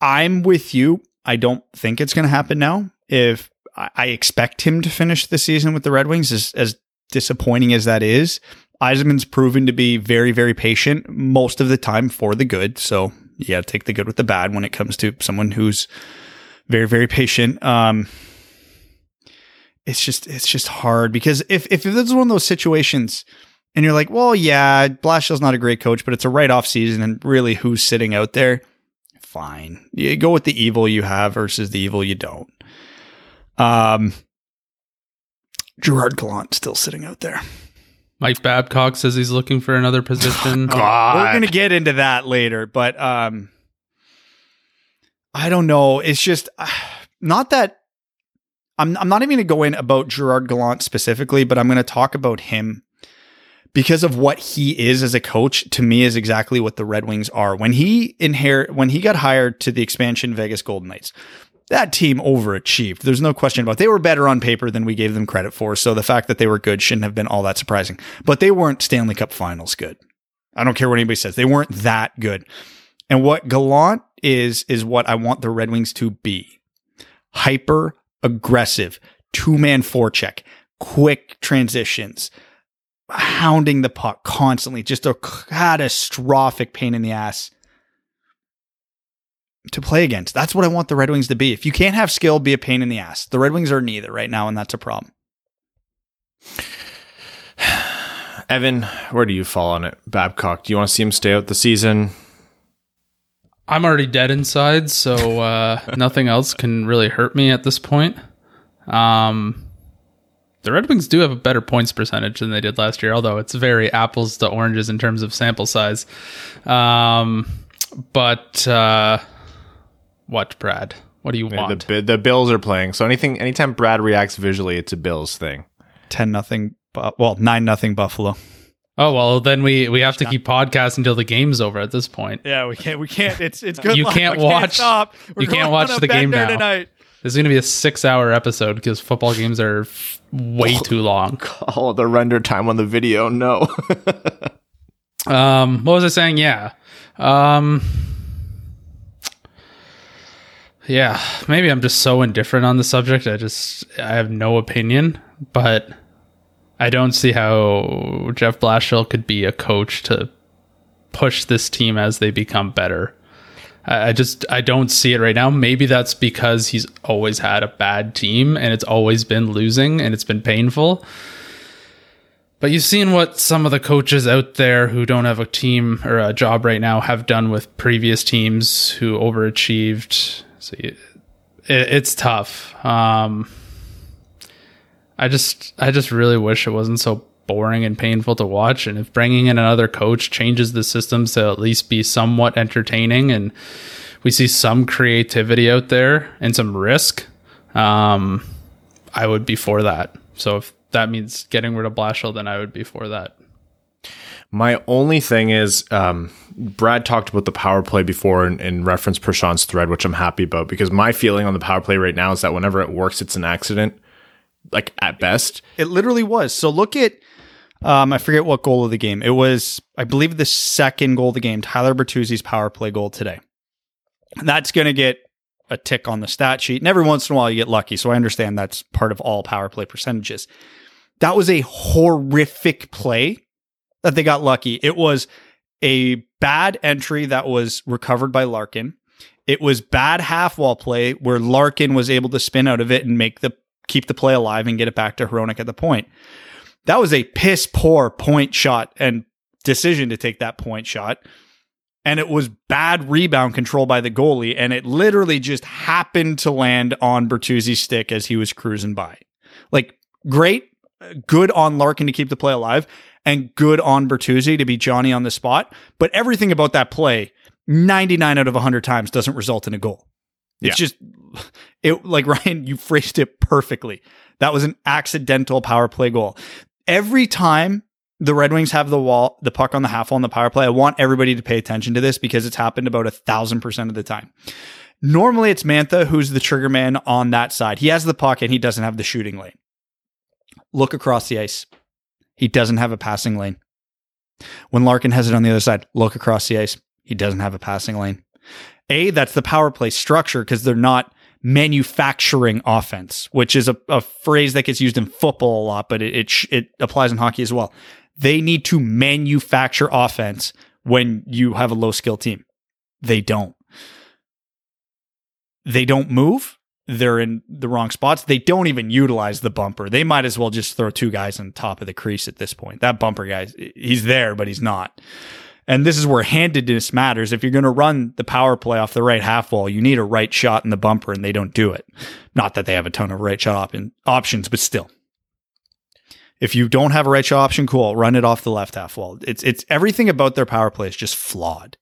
I'm with you. I don't think it's going to happen now. If I expect him to finish the season with the Red Wings, as, as disappointing as that is, Yzerman's proven to be very, very patient most of the time for the good. So to take the good with the bad when it comes to someone who's very very patient. Um, it's just it's just hard because if if this is one of those situations and you're like, well, yeah, Blashill's not a great coach, but it's a right off season, and really, who's sitting out there? Fine, you go with the evil you have versus the evil you don't. Um, Gerard Gallant still sitting out there. Mike Babcock says he's looking for another position. <laughs> We're gonna get into that later, but um, I don't know. It's just <sighs> not that I'm I'm not even going to go in about Gerard Gallant specifically, but I'm going to talk about him because of what he is as a coach. To me, is exactly what the Red Wings are. When he inherit, when he got hired to the expansion Vegas Golden Knights, that team overachieved. There's no question about. It. They were better on paper than we gave them credit for. So the fact that they were good shouldn't have been all that surprising. But they weren't Stanley Cup Finals good. I don't care what anybody says. They weren't that good. And what Gallant is is what I want the Red Wings to be. Hyper aggressive, two man forecheck, quick transitions, hounding the puck constantly, just a catastrophic pain in the ass to play against. That's what I want the Red Wings to be. If you can't have skill, be a pain in the ass. The Red Wings are neither right now, and that's a problem. <sighs> Evan, where do you fall on it? Babcock, do you want to see him stay out the season? I'm already dead inside, so uh, <laughs> nothing else can really hurt me at this point. Um, the Red Wings do have a better points percentage than they did last year, although it's very apples to oranges in terms of sample size. Um, but uh, what, Brad? What do you yeah, want? The, the Bills are playing, so anything, anytime Brad reacts visually, it's a Bills thing. Ten nothing. Well, nine nothing Buffalo. Oh well, then we we have to keep podcasting until the game's over. At this point, yeah, we can't. We can't. It's it's good. you can't watch. Can't stop. you can't watch the game now. Tonight. This is going to be a six-hour episode because football games are way too long. <laughs> Oh, the render time on the video. No. <laughs> um, what was I saying? Yeah. Um. Yeah, maybe I'm just so indifferent on the subject. I just I have no opinion, but I don't see how Jeff Blashill could be a coach to push this team as they become better. I just I don't see it right now. Maybe that's because he's always had a bad team and it's always been losing and it's been painful. But you've seen what some of the coaches out there who don't have a team or a job right now have done with previous teams who overachieved. So you, it, it's tough. Um, I just I just really wish it wasn't so boring and painful to watch. And if bringing in another coach changes the systems to at least be somewhat entertaining and we see some creativity out there and some risk, um, I would be for that. So if that means getting rid of Blashill, then I would be for that. My only thing is, um, Brad talked about the power play before in, in reference Prashant's thread, which I'm happy about because my feeling on the power play right now is that whenever it works, it's an accident, like at best. It literally was. So look at, um, I forget what goal of the game. It was, I believe, the second goal of the game, Tyler Bertuzzi's power play goal today. That's going to get a tick on the stat sheet. And every once in a while you get lucky. So I understand that's part of all power play percentages. That was a horrific play that they got lucky. It was a bad entry that was recovered by Larkin. It was bad half wall play where Larkin was able to spin out of it and make the keep the play alive and get it back to Hronek at the point. That was a piss poor point shot and decision to take that point shot. And it was bad rebound control by the goalie. And it literally just happened to land on Bertuzzi's stick as he was cruising by. Like, great, good on Larkin to keep the play alive, and good on Bertuzzi to be Johnny on the spot. But everything about that play, 99 out of 100 times, doesn't result in a goal. It's Yeah. just, <sighs> it like <laughs> Ryan, you phrased it perfectly. That was an accidental power play goal. Every time the Red Wings have the wall, the puck on the half wall on the power play, I want everybody to pay attention to this because it's happened about a thousand percent of the time. Normally, it's Mantha who's the trigger man on that side. He has the puck and he doesn't have the shooting lane. Look across the ice. He doesn't have a passing lane. When Larkin has it on the other side, look across the ice. He doesn't have a passing lane. A, that's the power play structure because they're not manufacturing offense, which is a, a phrase that gets used in football a lot, but it, it, it applies in hockey as well. They need to manufacture offense when you have a low skill team. They don't. They don't move. They're in the wrong spots. They don't even utilize the bumper. They might as well just throw two guys on top of the crease at this point. That bumper guy, he's there, but he's not. And this is where handedness matters. If you're going to run the power play off the right half wall, you need a right shot in the bumper, and they don't do it. Not that they have a ton of right shot op- options, but still. If you don't have a right shot option, cool, run it off the left half wall. It's it's everything about their power play is just flawed.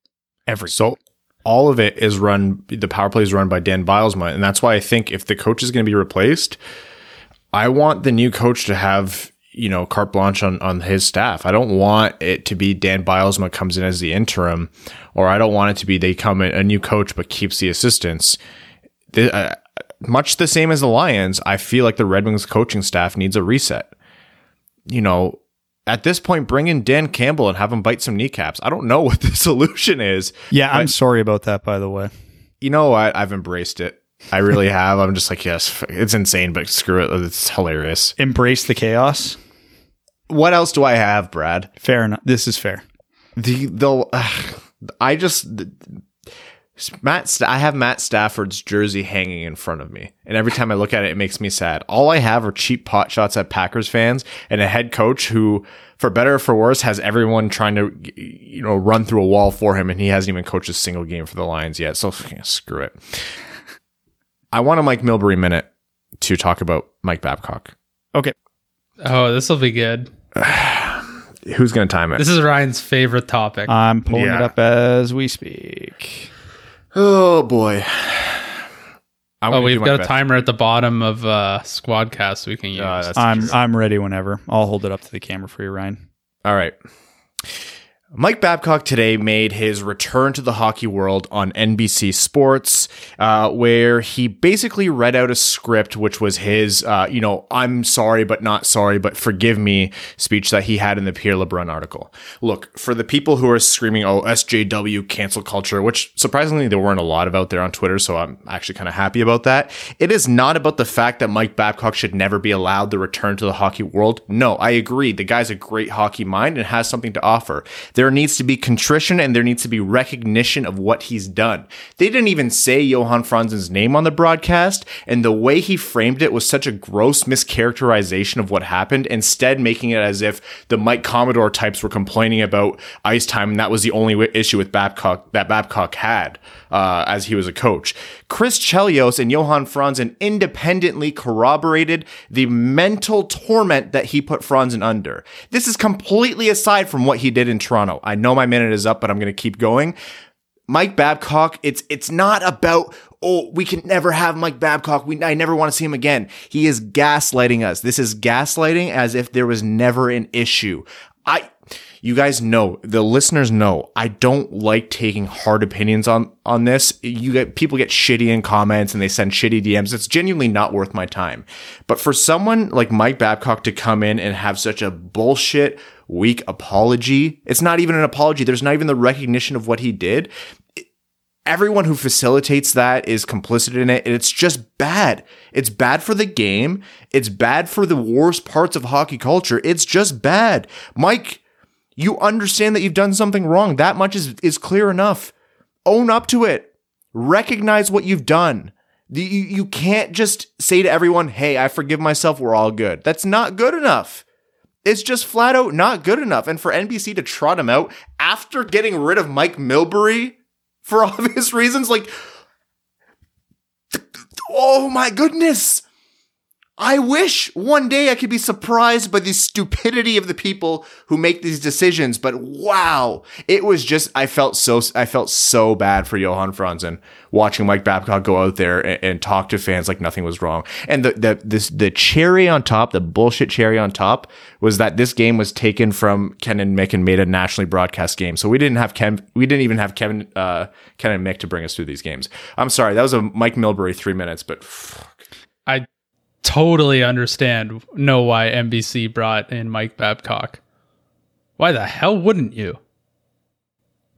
Everything. So all of it is run. The power play is run by Dan Bylsma, and that's why I think if the coach is going to be replaced, I want the new coach to have you know carte blanche on on his staff. I don't want it to be Dan Bylsma comes in as the interim, or I don't want it to be they come in a new coach but keeps the assistants. The, uh, much the same as the Lions, I feel like the Red Wings coaching staff needs a reset. You know, at this point, bring in Dan Campbell and have him bite some kneecaps. I don't know <laughs> what the solution is. yeah, I'm sorry about that, by the way. You know? I've embraced it. I really have. I'm just like, yes, it's insane, but screw it. It's hilarious. Embrace the chaos. What else do I have, Brad? Fair enough. This is fair. The the I just Matt. Sta- I have Matt Stafford's jersey hanging in front of me, and every time I look at it, it makes me sad. All I have are cheap pot shots at Packers fans and a head coach who, for better or for worse, has everyone trying to you know run through a wall for him, and he hasn't even coached a single game for the Lions yet. So screw it. I want a Mike Milbury minute to talk about Mike Babcock. Okay. Oh, this will be good. <sighs> Who's going to time it? This is Ryan's favorite topic. I'm pulling it up as we speak. oh boy. I'm oh, we've got a best. timer at the bottom of uh, Squadcast we can use. Uh, I'm. I'm ready whenever. I'll hold it up to the camera for you, Ryan. All right. Mike Babcock today made his return to the hockey world on NBC Sports, uh, where he basically read out a script, which was his, uh, you know, I'm sorry, but not sorry, but forgive me speech that he had in the Pierre LeBrun article. Look, for the people who are screaming, oh, SJW cancel culture, which surprisingly there weren't a lot of out there on Twitter, so I'm actually kind of happy about that. It is not about the fact that Mike Babcock should never be allowed the return to the hockey world. No, I agree. The guy's a great hockey mind and has something to offer. There needs to be contrition and there needs to be recognition of what he's done. They didn't even say Johan Franzen's name on the broadcast, and the way he framed it was such a gross mischaracterization of what happened, instead making it as if the Mike Commodore types were complaining about ice time and that was the only issue with Babcock that Babcock had uh, as he was a coach. Chris Chelios and Johan Franzen independently corroborated the mental torment that he put Franzen under. This is completely aside from what he did in Toronto. I know my minute is up, but I'm going to keep going. Mike Babcock, it's it's not about oh we can never have Mike Babcock. We I never want to see him again. He is gaslighting us. This is gaslighting as if there was never an issue. I you guys know, the listeners know, I don't like taking hard opinions on on this. You get people get shitty in comments and they send shitty DMs. It's genuinely not worth my time. But for someone like Mike Babcock to come in and have such a bullshit weak apology, it's not even an apology. There's not even the recognition of what he did. Everyone who facilitates that is complicit in it, and it's just bad. It's bad for the game. It's bad for the worst parts of hockey culture. It's just bad. Mike you understand that you've done something wrong. That much is, is clear enough. Own up to it. Recognize what you've done. You, you can't just say to everyone, hey, I forgive myself, we're all good. That's not good enough. It's just flat out not good enough. And for NBC to trot him out after getting rid of Mike Milbury for <laughs> obvious reasons, like, oh my goodness. I wish one day I could be surprised by the stupidity of the people who make these decisions, but wow, it was just I felt so I felt so bad for Johan Franzen watching Mike Babcock go out there and, and, talk to fans like nothing was wrong. And the the this the cherry on top, the bullshit cherry on top, was that this game was taken from Ken and Mick and made a nationally broadcast game. So we didn't have Ken, we didn't even have Kevin, uh, Ken and Mick to bring us through these games. I'm sorry, that was a Mike Milbury three minutes, but. Fuck. I totally understand know why NBC brought in Mike Babcock. Why the hell wouldn't you?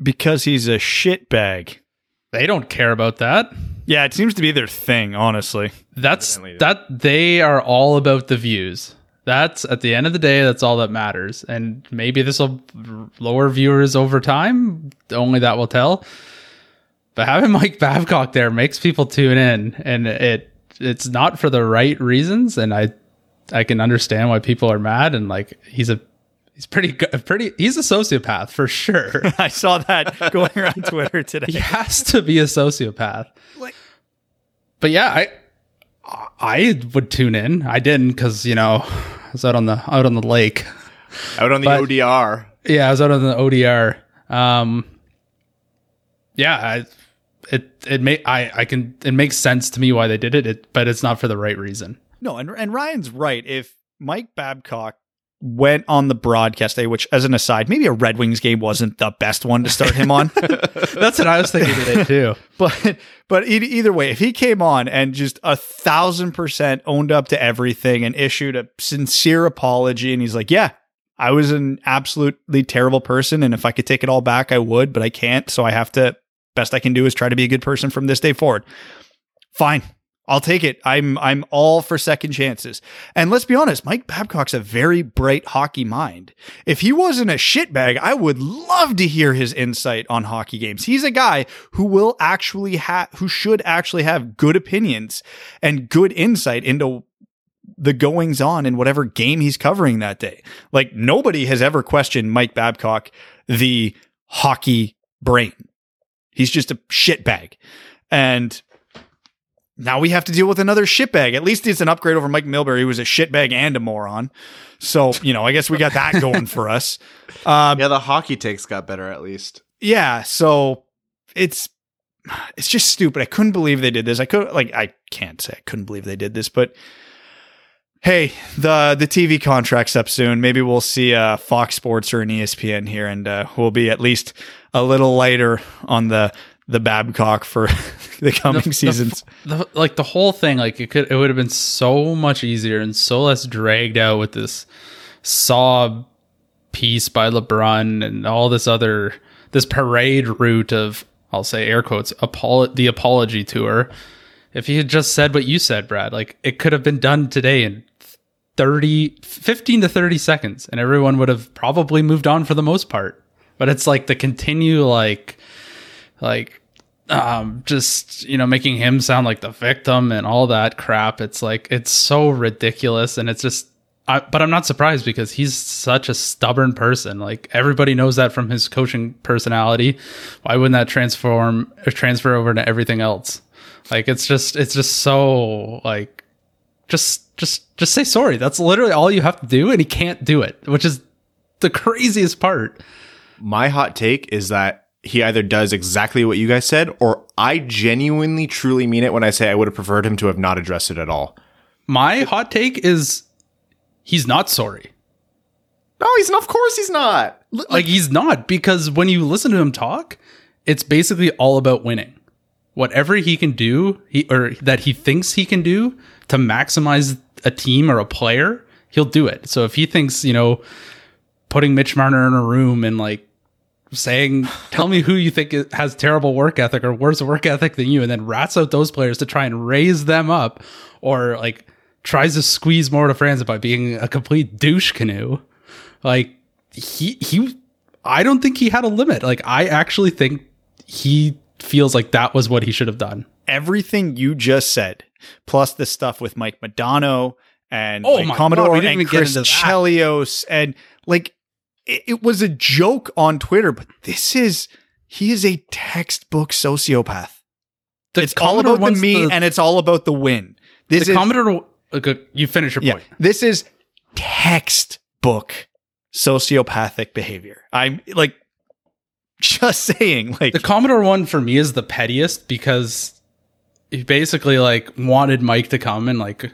Because he's a shitbag. They don't care about that. Yeah, it seems to be their thing, honestly. That's that they are all about the views. That's at the end of the day, that's all that matters. And maybe this will lower viewers over time. Only that will tell. But having <laughs> Mike Babcock there makes people tune in, and it it's not for the right reasons, and I I can understand why people are mad. And like he's a he's pretty good, pretty he's a sociopath for sure. <laughs> I saw that going around Twitter today. He has to be a sociopath. Like, but yeah, I I would tune in. I didn't because you know I was out on the out on the lake, out on the but, ODR. Yeah, I was out on the ODR. Um, yeah, I it it may I I can it makes sense to me why they did it, it but it's not for the right reason. No, and and Ryan's right. If Mike Babcock went on the broadcast day, which, as an aside, maybe a Red Wings game wasn't the best one to start him on. <laughs> That's what I was thinking today <laughs> too. but but either way, if he came on and just a thousand percent owned up to everything and issued a sincere apology, and he's like, "Yeah, I was an absolutely terrible person, and if I could take it all back, I would, but I can't, so I have to best I can do is try to be a good person from this day forward. Fine. I'll take it. I'm I'm all for second chances. And let's be honest, Mike Babcock's a very bright hockey mind. If he wasn't a shitbag, I would love to hear his insight on hockey games. He's a guy who will actually have who should actually have good opinions and good insight into the goings on in whatever game he's covering that day. Like nobody has ever questioned Mike Babcock the hockey brain. He's just a shitbag. And now we have to deal with another shitbag. At least it's an upgrade over Mike Milbury, who was a shitbag and a moron. So, you know, I guess we got that <laughs> going for us. Um, yeah, the hockey takes got better at least. Yeah. So it's it's just stupid. I couldn't believe they did this. I could like I can't say I couldn't believe they did this, but hey, the the TV contract's up soon. Maybe we'll see uh, Fox Sports or an ESPN here, and uh, we'll be at least a little lighter on the the Babcock for <laughs> the coming the, seasons. The, the, like the whole thing, like it could, it would have been so much easier and so less dragged out with this saw piece by LeBrun and all this other this parade route of I'll say air quotes apolo- the apology tour. If he had just said what you said, Brad, like it could have been done today in 30 15 to 30 seconds and everyone would have probably moved on for the most part. But it's like the continue like like um just you know making him sound like the victim and all that crap it's like it's so ridiculous and it's just I, but I'm not surprised because he's such a stubborn person. Like everybody knows that from his coaching personality. Why wouldn't that transform or transfer over to everything else? Like it's just it's just so like just just just say sorry. That's literally all you have to do, and he can't do it, which is the craziest part. My hot take is that he either does exactly what you guys said, or I genuinely truly mean it when I say I would have preferred him to have not addressed it at all. My hot take is he's not sorry. No, he's not. Of course, he's not. Like, like he's not because when you listen to him talk, it's basically all about winning. Whatever he can do, he or that he thinks he can do to maximize a team or a player, he'll do it. So if he thinks, you know, putting Mitch Marner in a room and like saying, <laughs> "Tell me who you think has terrible work ethic or worse work ethic than you," and then rats out those players to try and raise them up, or like tries to squeeze more to France by being a complete douche canoe. Like he he I don't think he had a limit. Like I actually think he feels like that was what he should have done. Everything you just said, plus the stuff with Mike Modano and oh my Commodore God, and Chris Chelios, and like it, it was a joke on Twitter, but this is he is a textbook sociopath. The it's Commodore all about the me and it's all about the win. This the is, Commodore uh, Okay, you finish your yeah, point. This is textbook sociopathic behavior. I'm like <laughs> just saying like the Commodore one for me is the pettiest because he basically like wanted Mike to come and like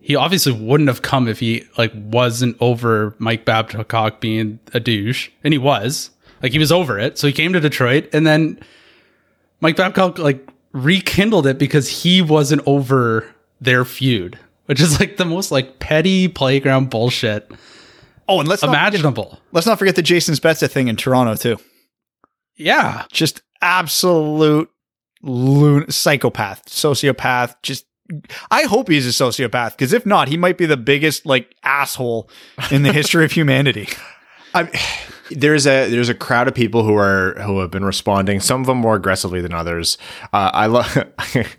he obviously wouldn't have come if he like wasn't over Mike Babcock being a douche and he was like he was over it so he came to Detroit and then Mike Babcock like rekindled it because he wasn't over their feud which is like the most like petty playground bullshit. Oh, and let's imaginable. Not forget, let's not forget the Jason Spezza thing in Toronto too. Yeah, just absolute loon psychopath, sociopath. Just I hope he's a sociopath because if not, he might be the biggest like asshole in the history of humanity. <laughs> I'm, there's a there's a crowd of people who are who have been responding. Some of them more aggressively than others. Uh, I love. <laughs>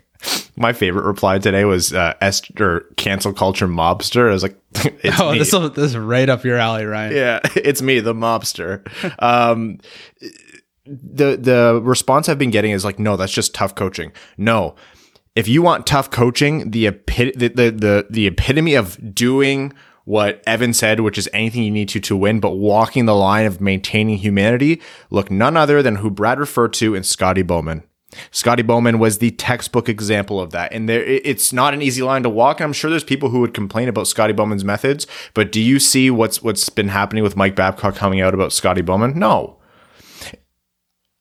My favorite reply today was uh, Esther cancel culture mobster. I was like, <laughs> "Oh, me. this is this is right up your alley, Ryan." Yeah, it's me, the mobster. um, the the response I've been getting is like, "No, that's just tough coaching." No, if you want tough coaching, the epi- the, the the the epitome of doing what Evan said, which is anything you need to to win, but walking the line of maintaining humanity, look none other than who Brad referred to in Scotty Bowman. Scotty Bowman was the textbook example of that. And there, it's not an easy line to walk. I'm sure there's people who would complain about Scotty Bowman's methods, but do you see what's what's been happening with Mike Babcock coming out about Scotty Bowman? No.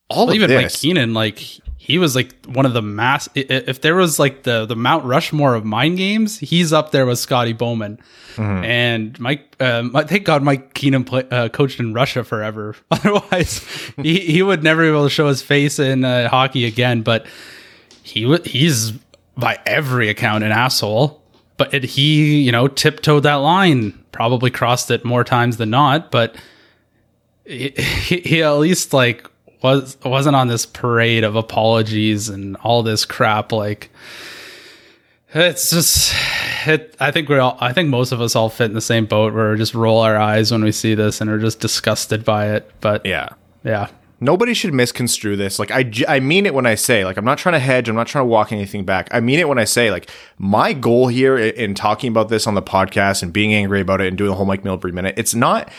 All well, even this, Mike Keenan, like he was like one of the mass. If there was like the the Mount Rushmore of mind games, he's up there with Scotty Bowman. Mm-hmm. And Mike, um, thank God Mike Keenan play, uh, coached in Russia forever. <laughs> Otherwise, he, he would never be able to show his face in uh, hockey again. But he w- he's by every account an asshole. But it, he, you know, tiptoed that line, probably crossed it more times than not. But he, <laughs> he at least like was wasn't on this parade of apologies and all this crap. Like it's just it, I think we're all I think most of us all fit in the same boat where we just roll our eyes when we see this and are just disgusted by it. But yeah, yeah. Nobody should misconstrue this. Like I, I mean it when I say like I'm not trying to hedge. I'm not trying to walk anything back. I mean it when I say like my goal here in, in talking about this on the podcast and being angry about it and doing the whole Mike Milbury minute. It's not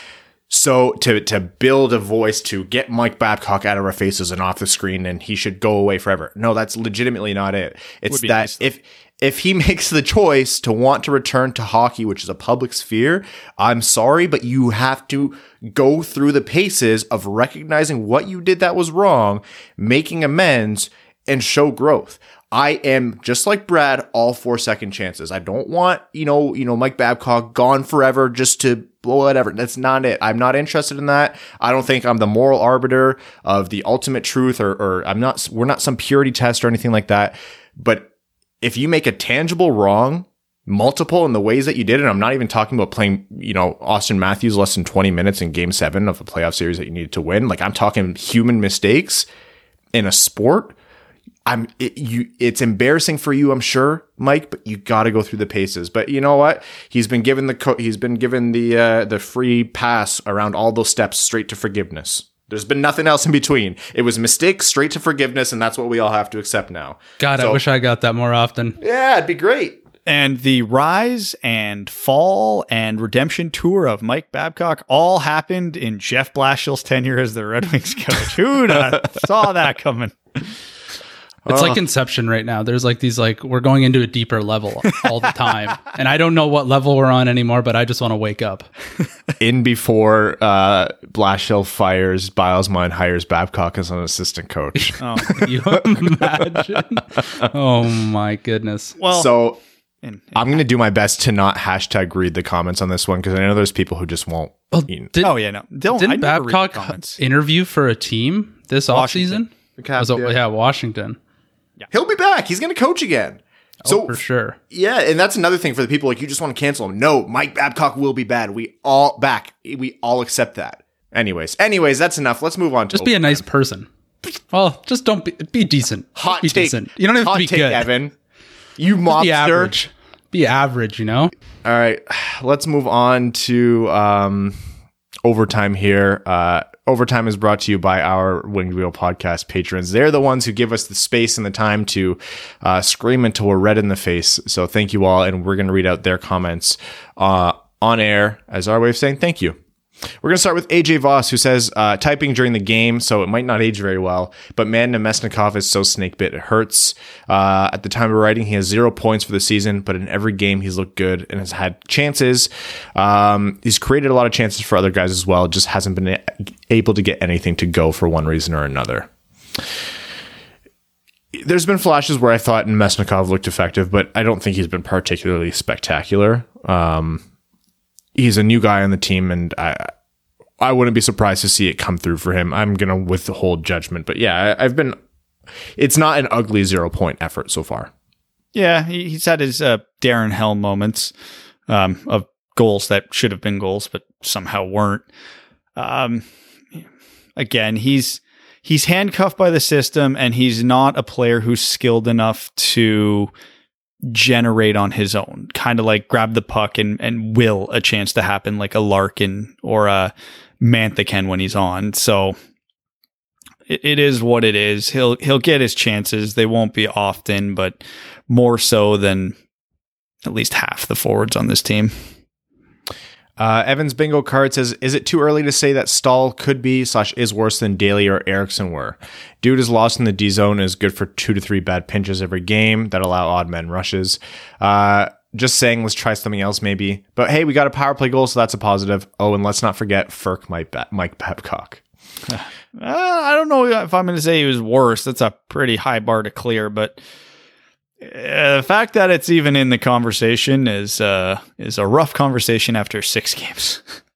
so to to build a voice to get Mike Babcock out of our faces and off the screen and he should go away forever. No, that's legitimately not it. It's that nice, if if he <laughs> makes the choice to want to return to hockey, which is a public sphere, I'm sorry, but you have to go through the paces of recognizing what you did that was wrong, making amends, and show growth. I am just like Brad, all for second chances. I don't want, you know, you know, Mike Babcock gone forever just to blow whatever. That's not it. I'm not interested in that. I don't think I'm the moral arbiter of the ultimate truth or, or I'm not, we're not some purity test or anything like that. But if you make a tangible wrong, multiple in the ways that you did, and I'm not even talking about playing, you know, Auston Matthews less than 20 minutes in game seven of a playoff series that you needed to win. Like I'm talking human mistakes in a sport I'm it, you. It's embarrassing for you, I'm sure, Mike, but you got to go through the paces. But you know what? He's been given the co- he's been given the uh, the free pass around all those steps straight to forgiveness. There's been nothing else in between. It was mistake straight to forgiveness, and that's what we all have to accept now. God, So- I wish I got that more often. Yeah, it'd be great. And the rise and fall and redemption tour of Mike Babcock all happened in Jeff Blashill's tenure as the Red Wings coach. Who'd <laughs> saw that coming? It's like Inception right now. There's like these like we're going into a deeper level all the time, <laughs> and I don't know what level we're on anymore. But I just want to wake up. <laughs> In before uh, Blashill fires Bylsma and hires Babcock as an assistant coach. <laughs> Oh, you imagine? oh my goodness! well, so and- I'm going to do my best to not hashtag read the comments on this one because I know there's people who just won't. Well, you know. did, oh yeah, no, don't. Didn't never Babcock interview for a team this Washington. offseason? Was yeah. yeah, Washington. He'll be back. He's going to coach again. So So for sure. yeah, and that's another thing for the people like you just want to cancel him. No, Mike Babcock will be bad. We all back. We all accept that. Anyways, anyways, that's enough. Let's move on. To Just be a nice person. Well, just don't be be decent. Just hot be take. decent. You don't have hot to be take, good. Evan. You Be mobster. average. Be average. You know. All right, let's move on to um, overtime here. Uh, overtime is brought to you by our Winged Wheel podcast patrons. They're the ones who give us the space and the time to uh, scream until we're red in the face. So thank you all, and we're going to read out their comments uh, on air as our way of saying thank you. We're going to start with AJ Voss, who says, uh, typing during the game, so it might not age very well, but man, Namestnikov is so snake bit, it hurts. Uh, at the time of writing, he has zero points for the season, but in every game, he's looked good and has had chances. Um, he's created a lot of chances for other guys as well, just hasn't been able to get anything to go for one reason or another. There's been flashes where I thought Namestnikov looked effective, but I don't think he's been particularly spectacular. Um, he's a new guy on the team, and I I wouldn't be surprised to see it come through for him. I'm gonna withhold judgment, but yeah, I, I've been. It's not an ugly zero point effort so far. Yeah, he, he's had his uh, Darren Helm moments um, of goals that should have been goals, but somehow weren't. Um, again, he's he's handcuffed by the system, and he's not a player who's skilled enough to generate on his own. Kind of like grab the puck and and will a chance to happen, like a Larkin or a Mantha can when he's on. So it, it is what it is. He'll he'll get his chances. They won't be often, but more so than at least half the forwards on this team. Uh, Evans bingo card says, "Is it too early to say that Staal could be slash is worse than Daley or Ericsson were? Dude is lost in the D zone is good for two to three bad pinches every game that allow odd men rushes. Uh, just saying, let's try something else maybe. But hey, we got a power play goal, so that's a positive. Oh, and let's not forget Ferk Mike, ba- Mike Babcock. <laughs> Uh, I don't know if I'm going to say he was worse. That's a pretty high bar to clear, but uh, the fact that it's even in the conversation is uh, is a rough conversation after six games. <laughs>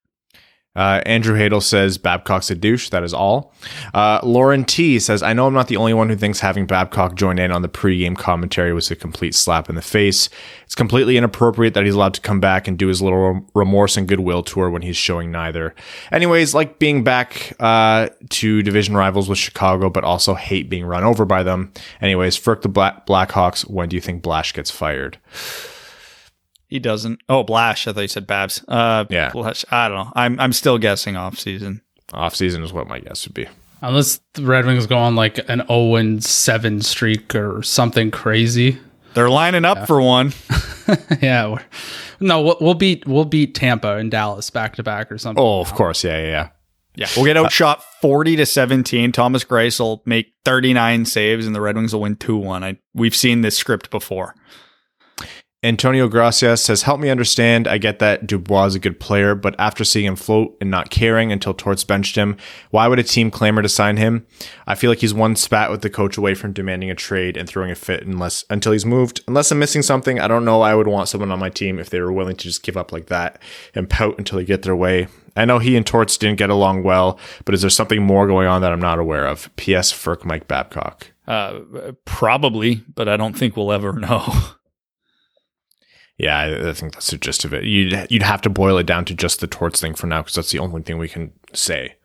Uh, Andrew Hadel says Babcock's a douche. That is all. Uh, Lauren T says, I know I'm not the only one who thinks having Babcock join in on the pregame commentary was a complete slap in the face. It's completely inappropriate that he's allowed to come back and do his little remorse and goodwill tour when he's showing neither. Anyways, like being back uh, to division rivals with Chicago, but also hate being run over by them. Anyways, frick the Black- Blackhawks. When do you think Blash gets fired? He doesn't. Oh, Blash. I thought you said Babs. Uh, Yeah. Blash. I don't know. I'm I'm still guessing off season. Off season is what my guess would be. Unless the Red Wings go on like an 0 7 streak or something crazy. They're lining up for one. <laughs> yeah. We're, no, we'll, we'll beat we'll beat Tampa and Dallas back to back or something. Oh, of course. Yeah, yeah, yeah. Yeah, we'll get outshot forty to seventeen. Thomas Greiss will make thirty nine saves, and the Red Wings will win two one. I we've seen this script before. Antonio Gracia says, Help me understand. I get that Dubois is a good player, but after seeing him float and not caring until Torts benched him, why would a team clamor to sign him? I feel like he's one spat with the coach away from demanding a trade and throwing a fit unless until he's moved. Unless I'm missing something, I don't know I would want someone on my team if they were willing to just give up like that and pout until they get their way. I know he and Torts didn't get along well, but is there something more going on that I'm not aware of? P.S. Ferk Mike Babcock. Uh, probably, but I don't think we'll ever <laughs> know. Yeah, I, think that's the gist of it. You'd you'd have to boil it down to just the torts thing for now because that's the only thing we can say.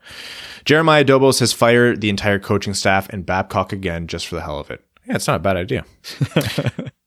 Jeremiah Dobos has fired the entire coaching staff and Babcock again just for the hell of it. Yeah, it's not a bad idea. <laughs>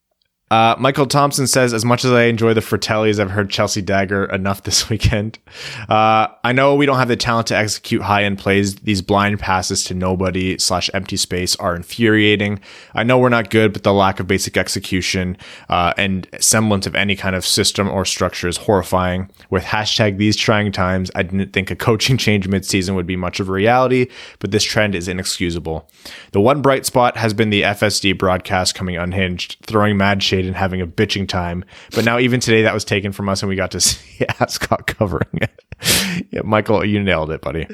Uh, Michael Thompson says, as much as I enjoy the Fratellis, I've heard Chelsea Dagger enough this <laughs> weekend. Uh, I know we don't have the talent to execute high end plays. These blind passes to nobody slash empty space are infuriating. I know we're not good, but the lack of basic execution uh, and semblance of any kind of system or structure is horrifying. With hashtag these trying times, I didn't think a coaching <laughs> change midseason would be much of a reality, but this trend is inexcusable. The one bright spot has been the FSD broadcast coming unhinged, throwing mad shade and having a bitching time. But now even today that was taken from us and we got to <laughs> see Ascot covering it. <laughs> yeah, Michael, you nailed it, buddy.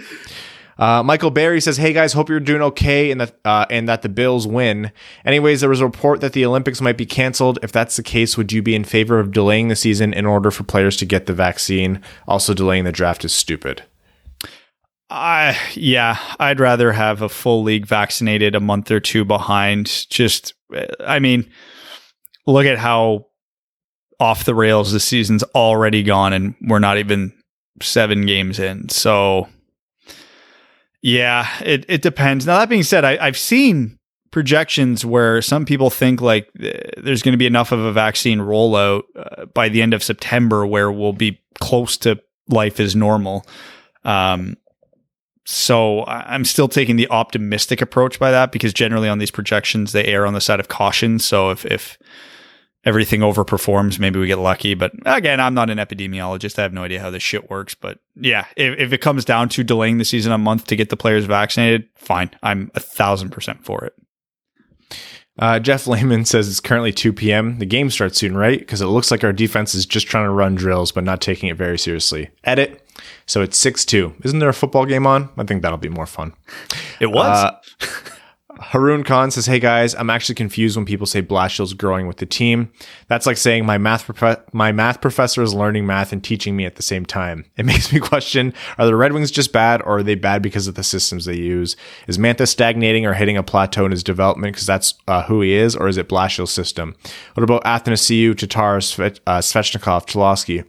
Uh, Michael Barry says, "Hey guys, hope you're doing okay and that uh, and that the Bills win. Anyways, there was a report that the Olympics might be canceled. If that's the case, would you be in favor of delaying the season in order for players to get the vaccine? Also, delaying the draft is stupid." I yeah, I'd rather have a full league vaccinated a month or two behind. Just, I mean, look at how off the rails the season's already gone, and we're not even seven games in. So, yeah, it it depends. Now that being said, I, I've seen projections where some people think like there's going to be enough of a vaccine rollout uh, by the end of September where we'll be close to life as normal. Um, so I'm still taking the optimistic approach by that because generally on these projections they err on the side of caution. So if if everything overperforms, maybe we get lucky. But again, I'm not an epidemiologist. I have no idea how this shit works. But yeah, if, if it comes down to delaying the season a month to get the players vaccinated, fine. I'm a thousand percent for it. Uh, Jeff Lehman <laughs> says it's currently 2 p.m. The game starts soon, right? Because it looks like our defense is just trying to run drills, but not taking it very seriously. Edit. So it's 6 2. Isn't there a football game on? I think that'll be more fun. It was. Uh, <laughs> Haroon Khan says, "Hey guys, I'm actually confused when people say Blashill's growing with the team. That's like saying my math prof- my math professor is learning math and teaching me at the same time. It <laughs> makes me question: Are the Red Wings just bad, or are they bad because of the systems they use? Is Mantha stagnating or hitting a plateau in his development because that's uh, who he is, or is it Blashill's system? What about Athanasiu, Tatar, Sve- uh, Svechnikov, Cholowski?"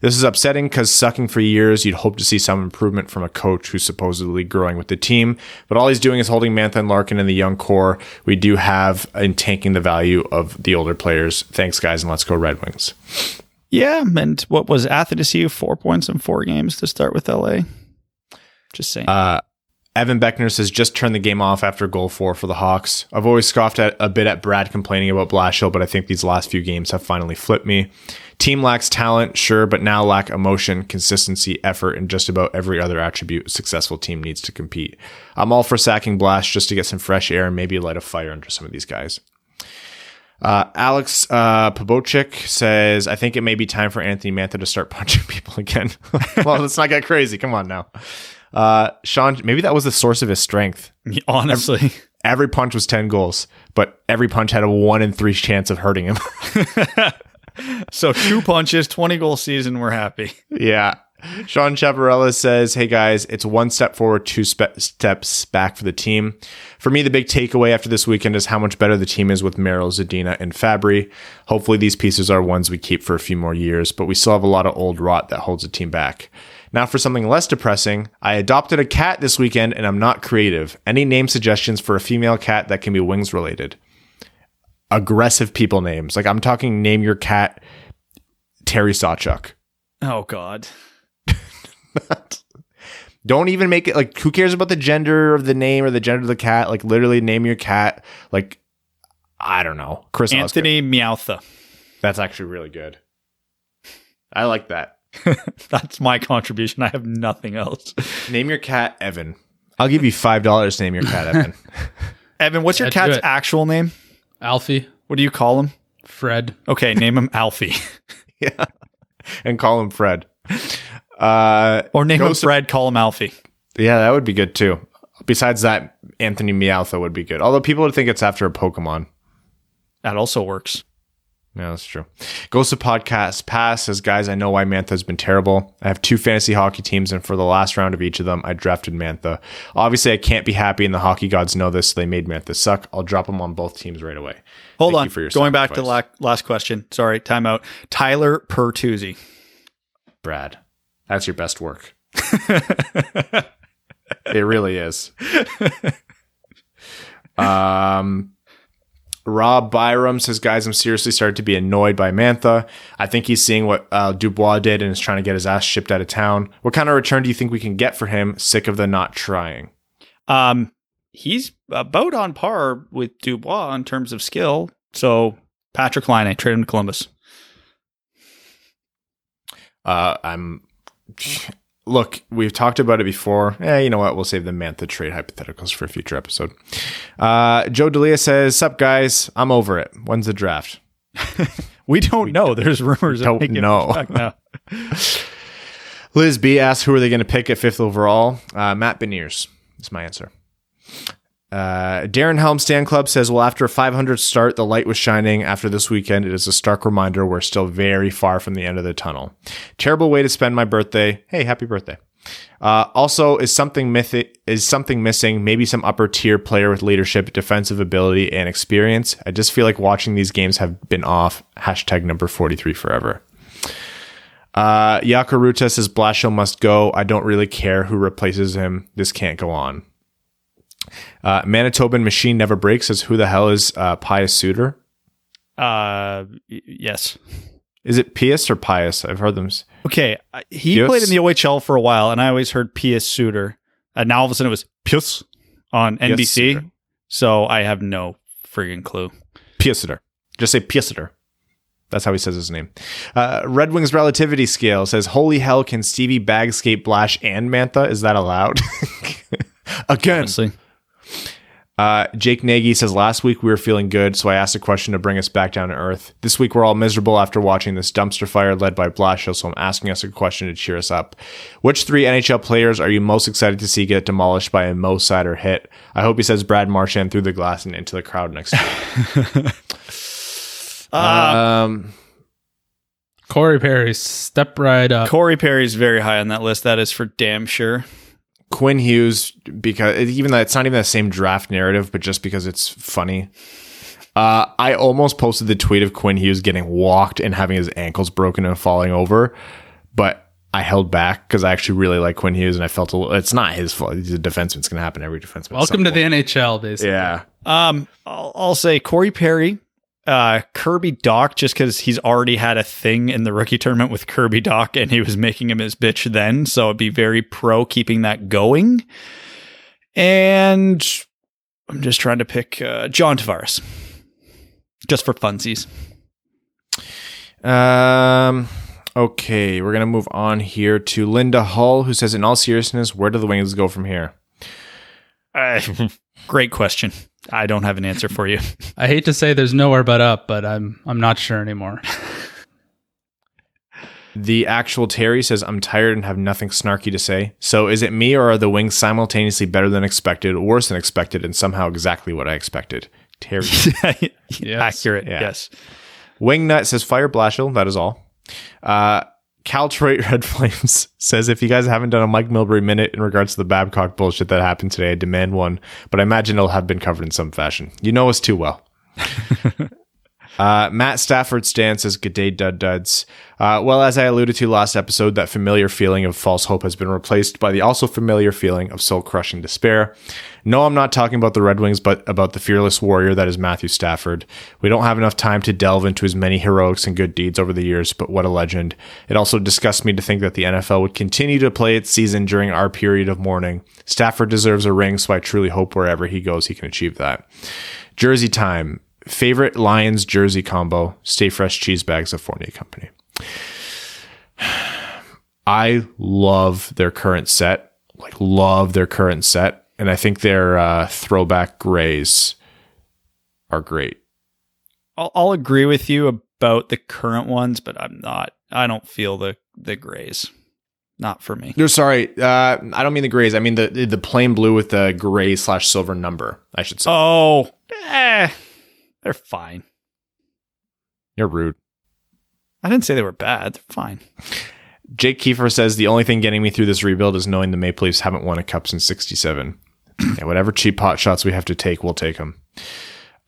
This is upsetting because sucking for years, you'd hope to see some improvement from a coach who's supposedly growing with the team. But all he's doing is holding Mantha and Larkin in the young core we do have in tanking the value of the older players. Thanks, guys, and let's go Red Wings. Yeah, and what was Athanasiu? Four points in four games to start with LA. Just saying. Uh, Evan Beckner says just turn the game off after goal four for the Hawks. I've always scoffed at a bit at Brad complaining about Blashill, but I think these last few games have finally flipped me. Team lacks talent, sure, but now lack emotion, consistency, effort, and just about every other attribute a successful team needs to compete. I'm all for sacking Blast just to get some fresh air and maybe light a fire under some of these guys. Uh, Alex uh, Pobochik says, I think it may be time for Anthony Mantha to start <laughs> punching people again. <laughs> well, let's not get crazy. Come on now. Uh, Sean, maybe that was the source of his strength. <laughs> Honestly, every, every punch was 10 goals, but every punch had a one in three chance of hurting him. <laughs> so two punches, 20 goal season. We're happy. Yeah. Sean Chavarella says, Hey guys, it's one step forward, two spe- steps back for the team. For me, the big takeaway after this weekend is how much better the team is with Merrill, Zadina, and Fabbri. Hopefully, these pieces are ones we keep for a few more years, but we still have a lot of old rot that holds the team back. Now, for something less depressing, I adopted a cat this weekend and I'm not creative. Any name suggestions for a female cat that can be wings related? Aggressive people names. Like, I'm talking name your cat Terry Sawchuk. Oh, God. <laughs> Don't even make it like who cares about the gender of the name or the gender of the cat? Like literally name your cat like I don't know. Chris Anthony Oscar. Meowtha. That's actually really good. I like that. <laughs> That's my contribution. I have nothing else. Name your cat Evan. I'll give you five dollars to name your cat Evan. <laughs> Evan, what's your That's cat's good. actual name? Alfie. What do you call him? Fred. Okay, name him Alfie. <laughs> Yeah. And call him Fred. Uh, Or name him Ghost- Fred, call him Alfie. yeah, that would be good too. Besides that, Anthony Meowtha would be good. Although people would think it's after a Pokemon. That also works. Yeah, that's true. Ghost of Podcast Pass says, guys, I know why Mantha has been terrible. I have two fantasy hockey teams, and for the last round of each of them, I drafted Mantha. Obviously, I can't be happy, and the hockey gods know this. So they made Mantha suck. I'll drop him on both teams right away. Hold Thank on. you for your Going back to la- last question. Sorry, timeout. Tyler Pertuzzi. Brad, that's your best work. <laughs> it really is. Um, Rob Byram says, guys, I'm seriously starting to be annoyed by Mantha. I think he's seeing what uh, Dubois did and is trying to get his ass shipped out of town. What kind of return do you think we can get for him? Sick of the not trying. Um, he's about on par with Dubois in terms of skill. So Patrick Laine, trade him to Columbus. Uh, I'm. Look, we've talked about it before. Eh, you know what? We'll save the Mantha trade hypotheticals for a future episode. Uh, Joe Delia says, Sup, guys? I'm over it. When's the draft? <laughs> We don't know. There's rumors. don't know. it back now. <laughs> Liz B asks, who are they going to pick at fifth overall? Uh, Matt Beniers is my answer. Uh, Darren Helm Stand Club says, well, after a 500 start, the light was shining. After this weekend, it is a stark reminder we're still very far from the end of the tunnel. Terrible way to spend my birthday. Hey, happy birthday. Uh, also, is something is something missing? Maybe some upper tier player with leadership, defensive ability, and experience. I just feel like watching these games have been off. Hashtag number 43 forever. Uh, Yakaruta says Blashill must go. I don't really care who replaces him. This can't go on. Uh, Manitoban Machine Never Breaks says, Who the hell is uh, Pius Suter? Uh, y- yes. Is it Pius or Pius? I've heard them. s- Okay. uh, He played in the OHL for a while, and I always heard Pius Suter. And now all of a sudden it was Pius on NBC. Suter. So I have no friggin' clue. Pius Suter. Just say Pius Suter. That's how he says his name. Uh, Red Wings Relativity Scale says, Holy hell, can Stevie Bagscape Blash and Mantha? Is that allowed? <laughs> Again, Honestly. Uh, Jake Nagy says last week we were feeling good, so I asked a question to bring us back down to earth. This week we're all miserable after watching this dumpster fire led by Blashill, so I'm asking us a question to cheer us up. Which three NHL players are you most excited to see get demolished by a Mo Seider hit? I hope he says Brad Marchand through the glass and into the crowd next week. <laughs> um, Corey Perry, step right up. Corey Perry's very high on that list. That is for damn sure. Quinn Hughes, because even though it's not even the same draft narrative, but just because it's funny. Uh, I almost posted the tweet of Quinn Hughes getting walked and having his ankles broken and falling over, but I held back because I actually really like Quinn Hughes and I felt a little, it's not his fault. He's a defenseman. It's going to happen every defenseman. at Welcome some to the. NHL, basically. Yeah. Um, I'll, I'll say Corey Perry, uh, Kirby Dach, just because he's already had a thing in the rookie tournament with Kirby Dach, and he was making him his bitch then. So I'd be very pro keeping that going. And I'm just trying to pick uh, John Tavares, just for funsies. Um, okay. We're going to move on here to Linda Hull, who says, in all seriousness, where do the Wings go from here? Uh, <laughs> great question. I don't have an answer for you. <laughs> I hate to say there's nowhere but up, but I'm I'm not sure anymore. The actual Terry says, I'm tired and have nothing snarky to say. So is it me or are the wings simultaneously better than expected, worse than expected, and somehow exactly what I expected? Terry. <laughs> Accurate. Yeah. Yes. Wingnut says, Fire Blashill. That is all. Uh, Caltroit <laughs> Red Flames says, if you guys haven't done a Mike Milbury minute in regards to the Babcock bullshit that happened today, I demand one, but I imagine it'll have been covered in some fashion. You know us too well. <laughs> Uh, Matt Stafford Stan says, Good day, dud duds. Uh, well, as I alluded to last episode, that familiar feeling of false hope has been replaced by the also familiar feeling of soul crushing despair. No, I'm not talking about the Red Wings, but about the fearless warrior that is Matthew Stafford. We don't have enough time to delve into his many heroics and good deeds over the years, but what a legend. It also disgusts me to think that the NFL would continue to play its season during our period of mourning. Stafford deserves a ring, so I truly hope wherever he goes, he can achieve that. Jersey time. Favorite Lions jersey combo, Stay Fresh cheese bags of Fournier Company. I love their current set, like love their current set, and I think their uh, throwback grays are great. I'll, I'll agree with you about the current ones, but I'm not. I don't feel the the grays. Not for me. No, sorry. Uh, I don't mean the grays. I mean the the plain blue with the gray slash silver number. I should say. Oh, eh, they're fine. You're rude. I didn't say they were bad. They're fine. <laughs> Jake Kiefer says the only thing getting me through this rebuild is knowing the Maple Leafs haven't won a cup since '67. <clears throat> yeah, whatever cheap pot shots we have to take, we'll take them.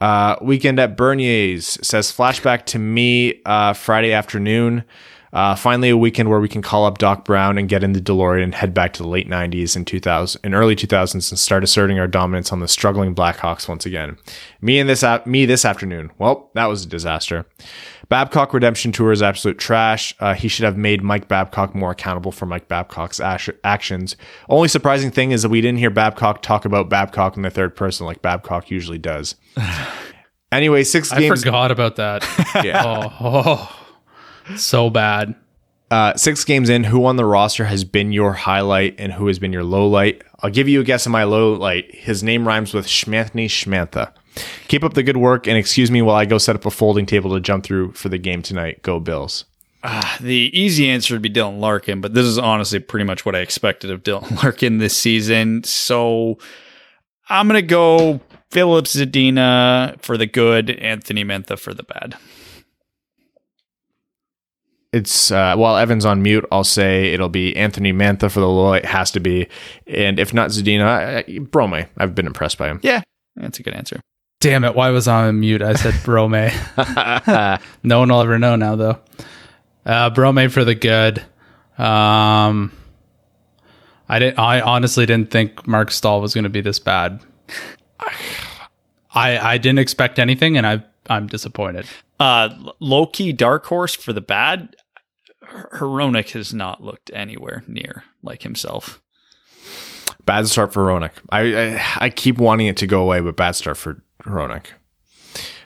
Uh, weekend at Bernier's says flashback to me uh, Friday afternoon. Uh, finally, a weekend where we can call up Doc Brown and get in the DeLorean and head back to the late 90s and 2000 and early 2000s and start asserting our dominance on the struggling Blackhawks once again. Me and this me this afternoon. Well, that was a disaster. Babcock Redemption Tour is absolute trash. Uh, he should have made Mike Babcock more accountable for Mike Babcock's actions. Only surprising thing is that we didn't hear Babcock talk about Babcock in the third person like Babcock usually does. <laughs> anyway, six I games. forgot about that. <laughs> Yeah. oh, oh, so bad. Uh, six games in, who on the roster has been your highlight and who has been your low light? I'll give you a guess of my low light. His name rhymes with Schmanthny Schmantha. Keep up the good work and excuse me while I go set up a folding table to jump through for the game tonight. Go Bills. The easy answer would be Dylan Larkin, but this is honestly pretty much what I expected of Dylan <laughs> Larkin this season. So I'm going to go Philip Zadina for the good, Anthony Mantha for the bad. It's uh, while Evan's on mute, I'll say it'll be Anthony Mantha for the low. It has to be, and if not Zadina, I, I, Brome. I've been impressed by him. Yeah, that's a good answer. Damn it! Why was I on mute? I said Brome. <laughs> <laughs> no one will ever know now, though. Uh, Brome for the good. Um, I didn't. I honestly didn't think Marc Staal was going to be this bad. I I didn't expect anything, and I I'm disappointed. Uh, low key dark horse for the bad. Hronek has not looked anywhere near like himself. Bad start for Hronek. I, I I keep wanting it to go away, but bad start for Hronek.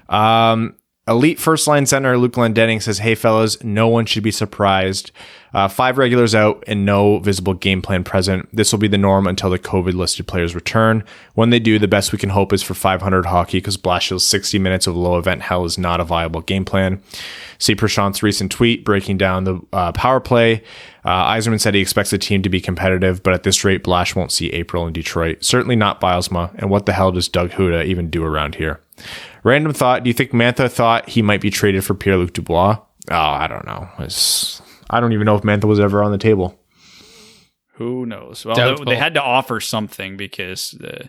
Um, elite first line center Luke Glendening says, "Hey fellas, no one should be surprised. Uh, five regulars out and no visible game plan present. This will be the norm until the COVID listed players return. When they do, the best we can hope is for 500 hockey because Blashill's 60 minutes of low event hell is not a viable game plan." See Prashant's recent tweet breaking down the uh, power play. Uh, Yzerman said he expects the team to be competitive, but at this rate, Blash won't see April in Detroit. Certainly not Bylsma. And what the hell does Doug Houda even do around here? Random thought: Do you think Mantha thought he might be traded for Pierre Luc Dubois? Oh, I don't know. It's, I don't even know if Mantha was ever on the table. Who knows? Well, they, they had to offer something because the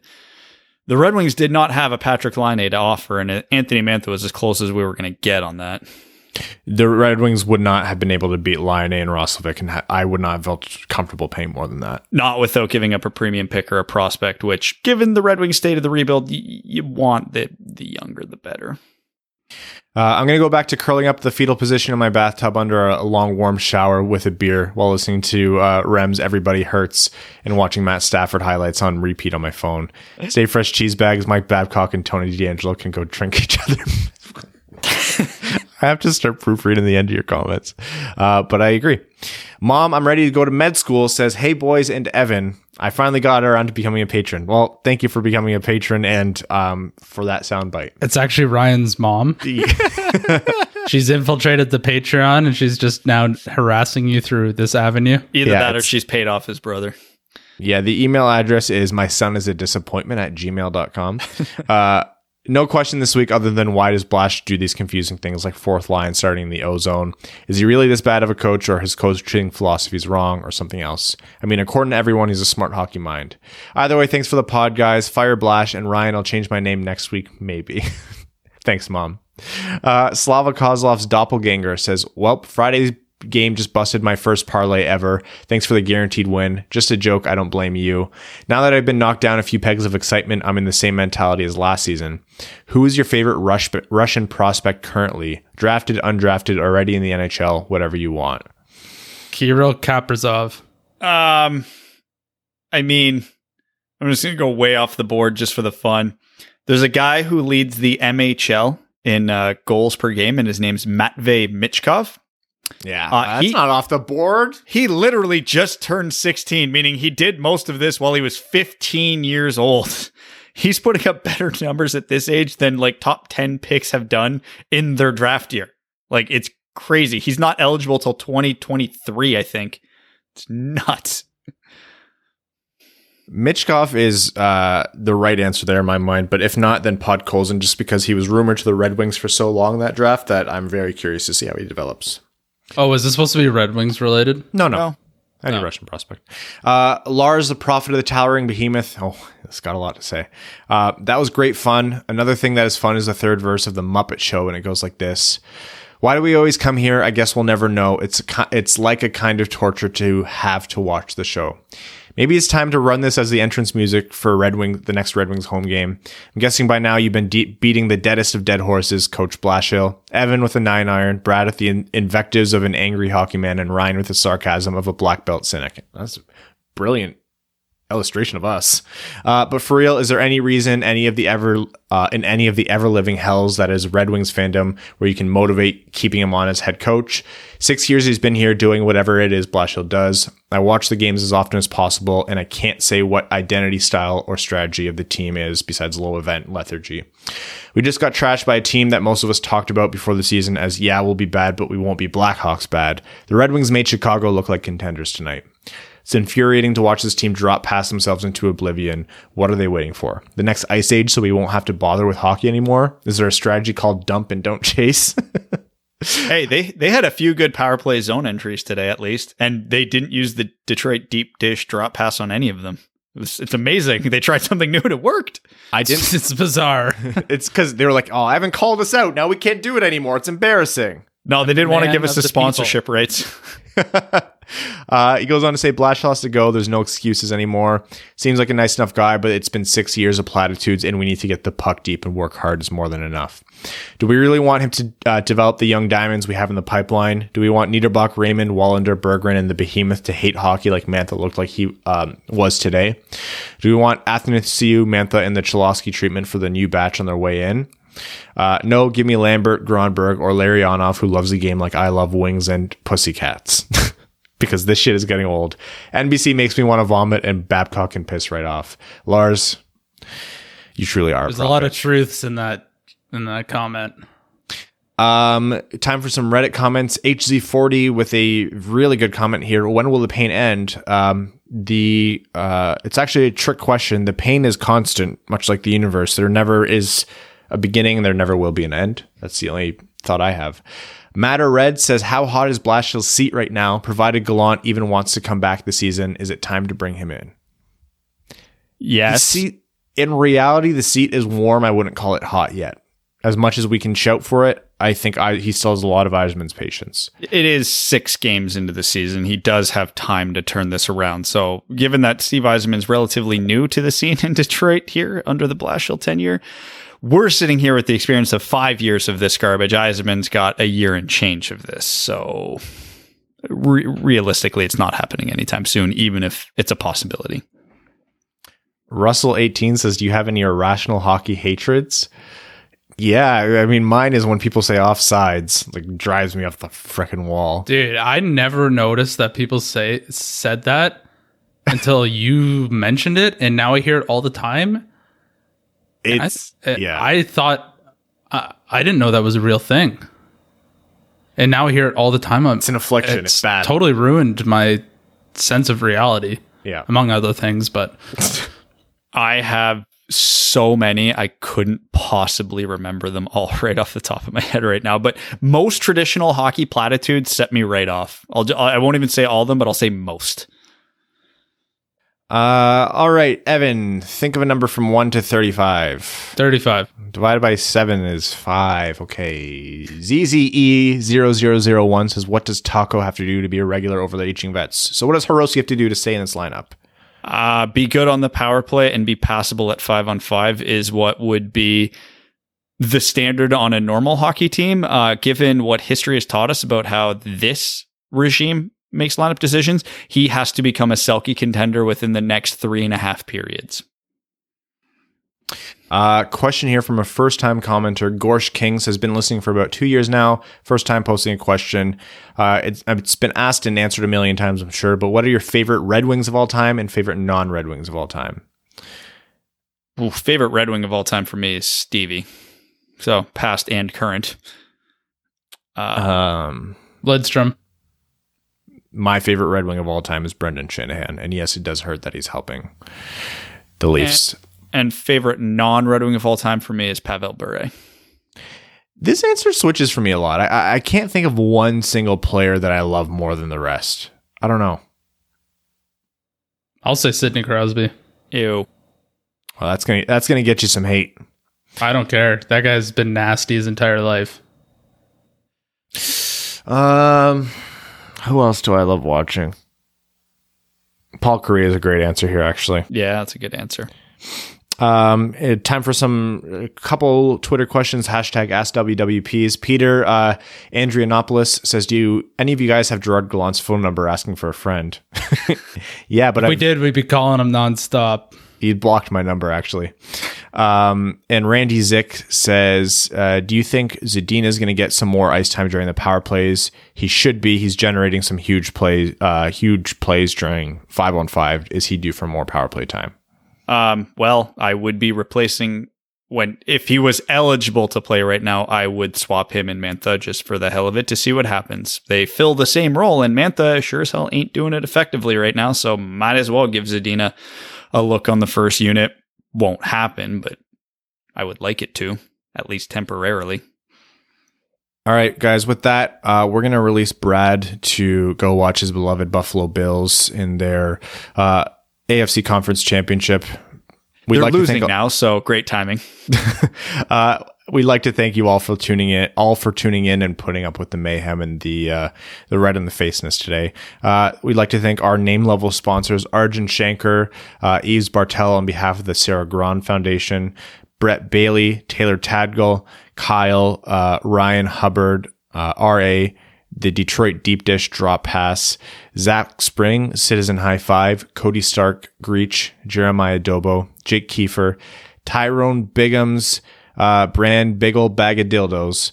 the Red Wings did not have a Patrick Laine to offer, and Anthony Mantha was as close as we were going to get on that. The Red Wings would not have been able to beat Laine and Roslovic, and ha- I would not have felt comfortable paying more than that. Not without giving up a premium pick or a prospect, which, given the Red Wings state of the rebuild, y- you want the the younger the better. Uh, I'm going to go back to curling up the fetal position in my bathtub under a, long warm shower with a beer while listening to uh, R.E.M.'s Everybody Hurts and watching Matt Stafford highlights on repeat on my phone. <laughs> Stay fresh cheese bags. Mike Babcock and Tony D'Angelo can go drink each other. <laughs> I have to start proofreading the end of your comments. Uh, but I agree. Mom, I'm ready to go to med school says, Hey, boys, and Evan, I finally got around to becoming a patron. Well, thank you for becoming a patron and um, for that soundbite. It's actually Ryan's mom. <laughs> <laughs> she's infiltrated the Patreon and she's just now harassing you through this avenue. Either Yeah, that or she's paid off his brother. Yeah, the email address is my son is a disappointment at gmail.com. <laughs> uh, no question this week other than why does Blash do these confusing things like fourth line starting in the ozone? Is he really this bad of a coach or his coaching philosophy is wrong or something else? I mean, according to everyone, he's a smart hockey mind. Either way, thanks for the pod, guys. Fire Blash and Ryan, I'll change my name next week, maybe. <laughs> thanks, Mom. Uh, Slava Kozlov's doppelganger says, Well, Friday's game just busted my first parlay ever. Thanks for the guaranteed win. Just a joke. I don't blame you. Now that I've been knocked down a few pegs of excitement, I'm in the same mentality as last season. Who is your favorite Rush, Russian prospect currently? Drafted, undrafted, already in the NHL, whatever you want. Kirill Kaprizov. Um, I mean, I'm just gonna go way off the board just for the fun. There's a guy who leads the MHL in uh, goals per game, and his name's Matvey Michkov. Yeah, Uh, that's he- not off the board. He literally just turned 16, meaning he did most of this while he was 15 years old. <laughs> he's putting up better <laughs> numbers at this age than like top 10 picks have done in their draft year. Like it's crazy. He's not eligible till 2023, I think. It's nuts. Michkov is uh, the right answer there in my mind, but if not, then Podkolzin, just because he was rumored to the Red Wings for so long that draft that I'm very curious to see how he develops. Oh, is this supposed to be Red Wings related? No, no. No. Any No. Russian prospect. Uh, Lars, the prophet of the towering behemoth. Oh, it's got a lot to say. Uh, that was great fun. Another thing that is fun is the third verse of the Muppet Show, and it goes like this. Why do we always come here? I guess we'll never know. It's a, it's like a kind of torture to have to watch the show. Maybe it's time to run this as the entrance music for Red Wing, the next Red Wings home game. I'm guessing by now you've been beating the deadest of dead horses, Coach Blashill, Evan with a nine iron, Brad with the in- invectives of an angry hockey man, and Ryan with the sarcasm of a black belt cynic. That's brilliant illustration of us. Uh, but for real, is there any reason any of the ever uh, in any of the ever living hells that is Red Wings fandom where you can motivate keeping him on as head coach? Six years he's been here doing whatever it is Blashill does. I watch the games as often as possible, and I can't say what identity, style, or strategy of the team is besides low event lethargy. We just got trashed by a team that most of us talked about before the season as yeah, we'll be bad, but we won't be Blackhawks bad. The Red Wings made Chicago look like contenders tonight. It's infuriating to watch this team drop past themselves into oblivion. What are they waiting for? The next ice age so we won't have to bother with hockey anymore? Is there a strategy called dump and don't <laughs> chase? Hey, they they had a few good power play zone entries today, at least, and they didn't use the Detroit deep dish drop pass on any of them. It was, it's amazing. <laughs> They tried something new and it worked. I didn't. <laughs> It's bizarre. it's because they were like, oh, I haven't called us out. Now we can't do it anymore. It's embarrassing. No, they didn't want to give us of the the people. sponsorship rates. <laughs> uh, he goes on to say Blashill has to go. There's no excuses anymore. Seems like a nice enough guy, but it's been six years of platitudes, and we need to get the puck deep and work hard is more than enough. Do we really want him to uh, develop the young diamonds we have in the pipeline? Do we want Niederbach, Raymond, Wallander, Berggren, and the Behemoth to hate hockey like Mantha looked like he um, was today? Do we want Athanasiu, Mantha, and the Cholowski treatment for the new batch on their way in? Uh, no, give me Lambert, Gronberg, or Larionov, who loves the game like I love wings and pussycats. <laughs> because this shit is getting old. NBC makes me want to vomit, and Babcock can piss right off. Lars, you truly are. There's a lot of truths in that in that comment. Um, time for some Reddit comments. HZ40 with a really good comment here. When will the pain end? Um, the uh, it's actually a trick question. The pain is constant, much like the universe. There never is a beginning, there never will be an end. That's the only thought I have. Matter Red says, "How hot is Blashill's seat right now? Provided Gallant even wants to come back this season, is it time to bring him in?" Yes. seat, in reality, the seat is warm. I wouldn't call it hot yet. As much as we can shout for it, I think I, he still has a lot of Yzerman's patience. It is six games into the season. He does have time to turn this around. So, given that Steve Yzerman's relatively new to the scene in Detroit here under the Blashill tenure, we're sitting here with the experience of five years of this garbage. Yzerman's got a year and change of this. So, re- realistically, it's not happening anytime soon, even if it's a possibility. Russell18 says, Do you have any irrational hockey hatreds? Yeah, I mean, mine is when people say offsides, like drives me off the frickin' wall. Dude, I never noticed that people say said that until you mentioned it, and now I hear it all the time. It's, I, yeah. I thought I I didn't know that was a real thing, and now I hear it all the time. I'm, it's an affliction. It's, bad. Totally ruined my sense of reality, Yeah. among other things. But <laughs> I have so many, I couldn't possibly remember them all <laughs> right off the top of my head right now. But most traditional hockey platitudes set me right off. I'll I won't even say all of them, but I'll say most. Uh, all right, Evan, think of a number from 1 to 35. thirty-five. Divided by 7 is 5. Okay. ZZE0001 says, What does Taco have to do to be a regular over the aging vets? So, what does Hirose have to do to stay in this lineup? Uh, be good on the power play and be passable at five on five is what would be the standard on a normal hockey team. Uh, given what history has taught us about how this regime makes lineup decisions, he has to become a Selke contender within the next three and a half periods. Uh, question here from a first time commenter. Gorsh Kings has been listening for about two years now. First time posting a question. Uh, it's, it's been asked and answered a million times, I'm sure. But what are your favorite Red Wings of all time and favorite non Red Wings of all time? Ooh, favorite Red Wing of all time for me is Stevie. So past and current. Uh, Um, Lidstrom. My favorite Red Wing of all time is Brendan Shanahan, and yes, it does hurt that he's helping the Leafs. and favorite non Red Wing of all time for me is Pavel Bure. This answer switches for me a lot. I- I, I can't think of one single player that I love more than the rest. I don't know. I'll say Sidney Crosby. Ew. Well, that's gonna that's gonna get you some hate. I don't care. That guy's been nasty his entire life. Um, who else do I love watching? Paul Kariya is a great answer here, actually. Yeah, that's a good answer. Um, eh, time for some a couple Twitter questions. Hashtag AskWWPs. Peter uh, Andrianopoulos says, "Do you any of you guys have Gerard Gallant's phone number asking for a friend?" <laughs> yeah, but we I did. We'd be calling him nonstop. He blocked my number actually. Um, and Randy Zick says, uh, "Do you think Zadina is going to get some more ice time during the power plays? He should be. He's generating some huge plays, uh, huge plays during five on five. Is he due for more power play time?" Um, well, I would be replacing when if he was eligible to play right now, I would swap him and Mantha just for the hell of it to see what happens. They fill the same role, and Mantha sure as hell ain't doing it effectively right now, so might as well give Zadina a look on the first unit. Won't happen, but I would like it to, at least temporarily. All right, guys. With that, uh, we're gonna release Brad to go watch his beloved Buffalo Bills in their uh, AFC Conference Championship. We'd They're like to losing thank now, so great timing. <laughs> uh, we'd like to thank you all for tuning in, all for tuning in and putting up with the mayhem and the uh, the red in the faceness today. Uh, we'd like to thank our name level sponsors: Arjun Shanker, uh, Eves Bartel on behalf of the Sarah Grand Foundation, Brett Bailey, Taylor Tadgill, Kyle, uh, Ryan Hubbard, uh, R.A., the Detroit Deep Dish Drop Pass, Zach Spring, Citizen High Five, Cody Stark, Greach, Jeremiah Dobo, Jake Kiefer, Tyrone Bigums, uh, Brand Biggle Bag of Dildos,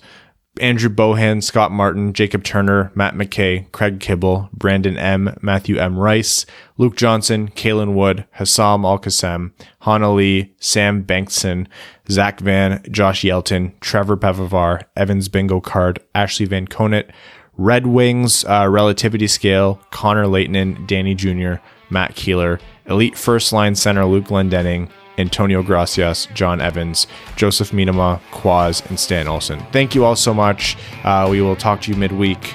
Andrew Bohan, Scott Martin, Jacob Turner, Matt McKay, Craig Kibble, Brandon M, Matthew M. Rice, Luke Johnson, Kalen Wood, Hassam Al Qassem, Hana Lee, Sam Bankson, Zach Van, Josh Yelton, Trevor Pevavar, Evans Bingo Card, Ashley Van Conant, Red Wings uh, Relativity Scale, Connor Leighton, Danny Jr., Matt Keeler, Elite First Line Center Luke Glendening, Antonio Gracias, John Evans, Joseph Minama, Quaz, and Stan Olson. Thank you all so much. Uh, we will talk to you midweek.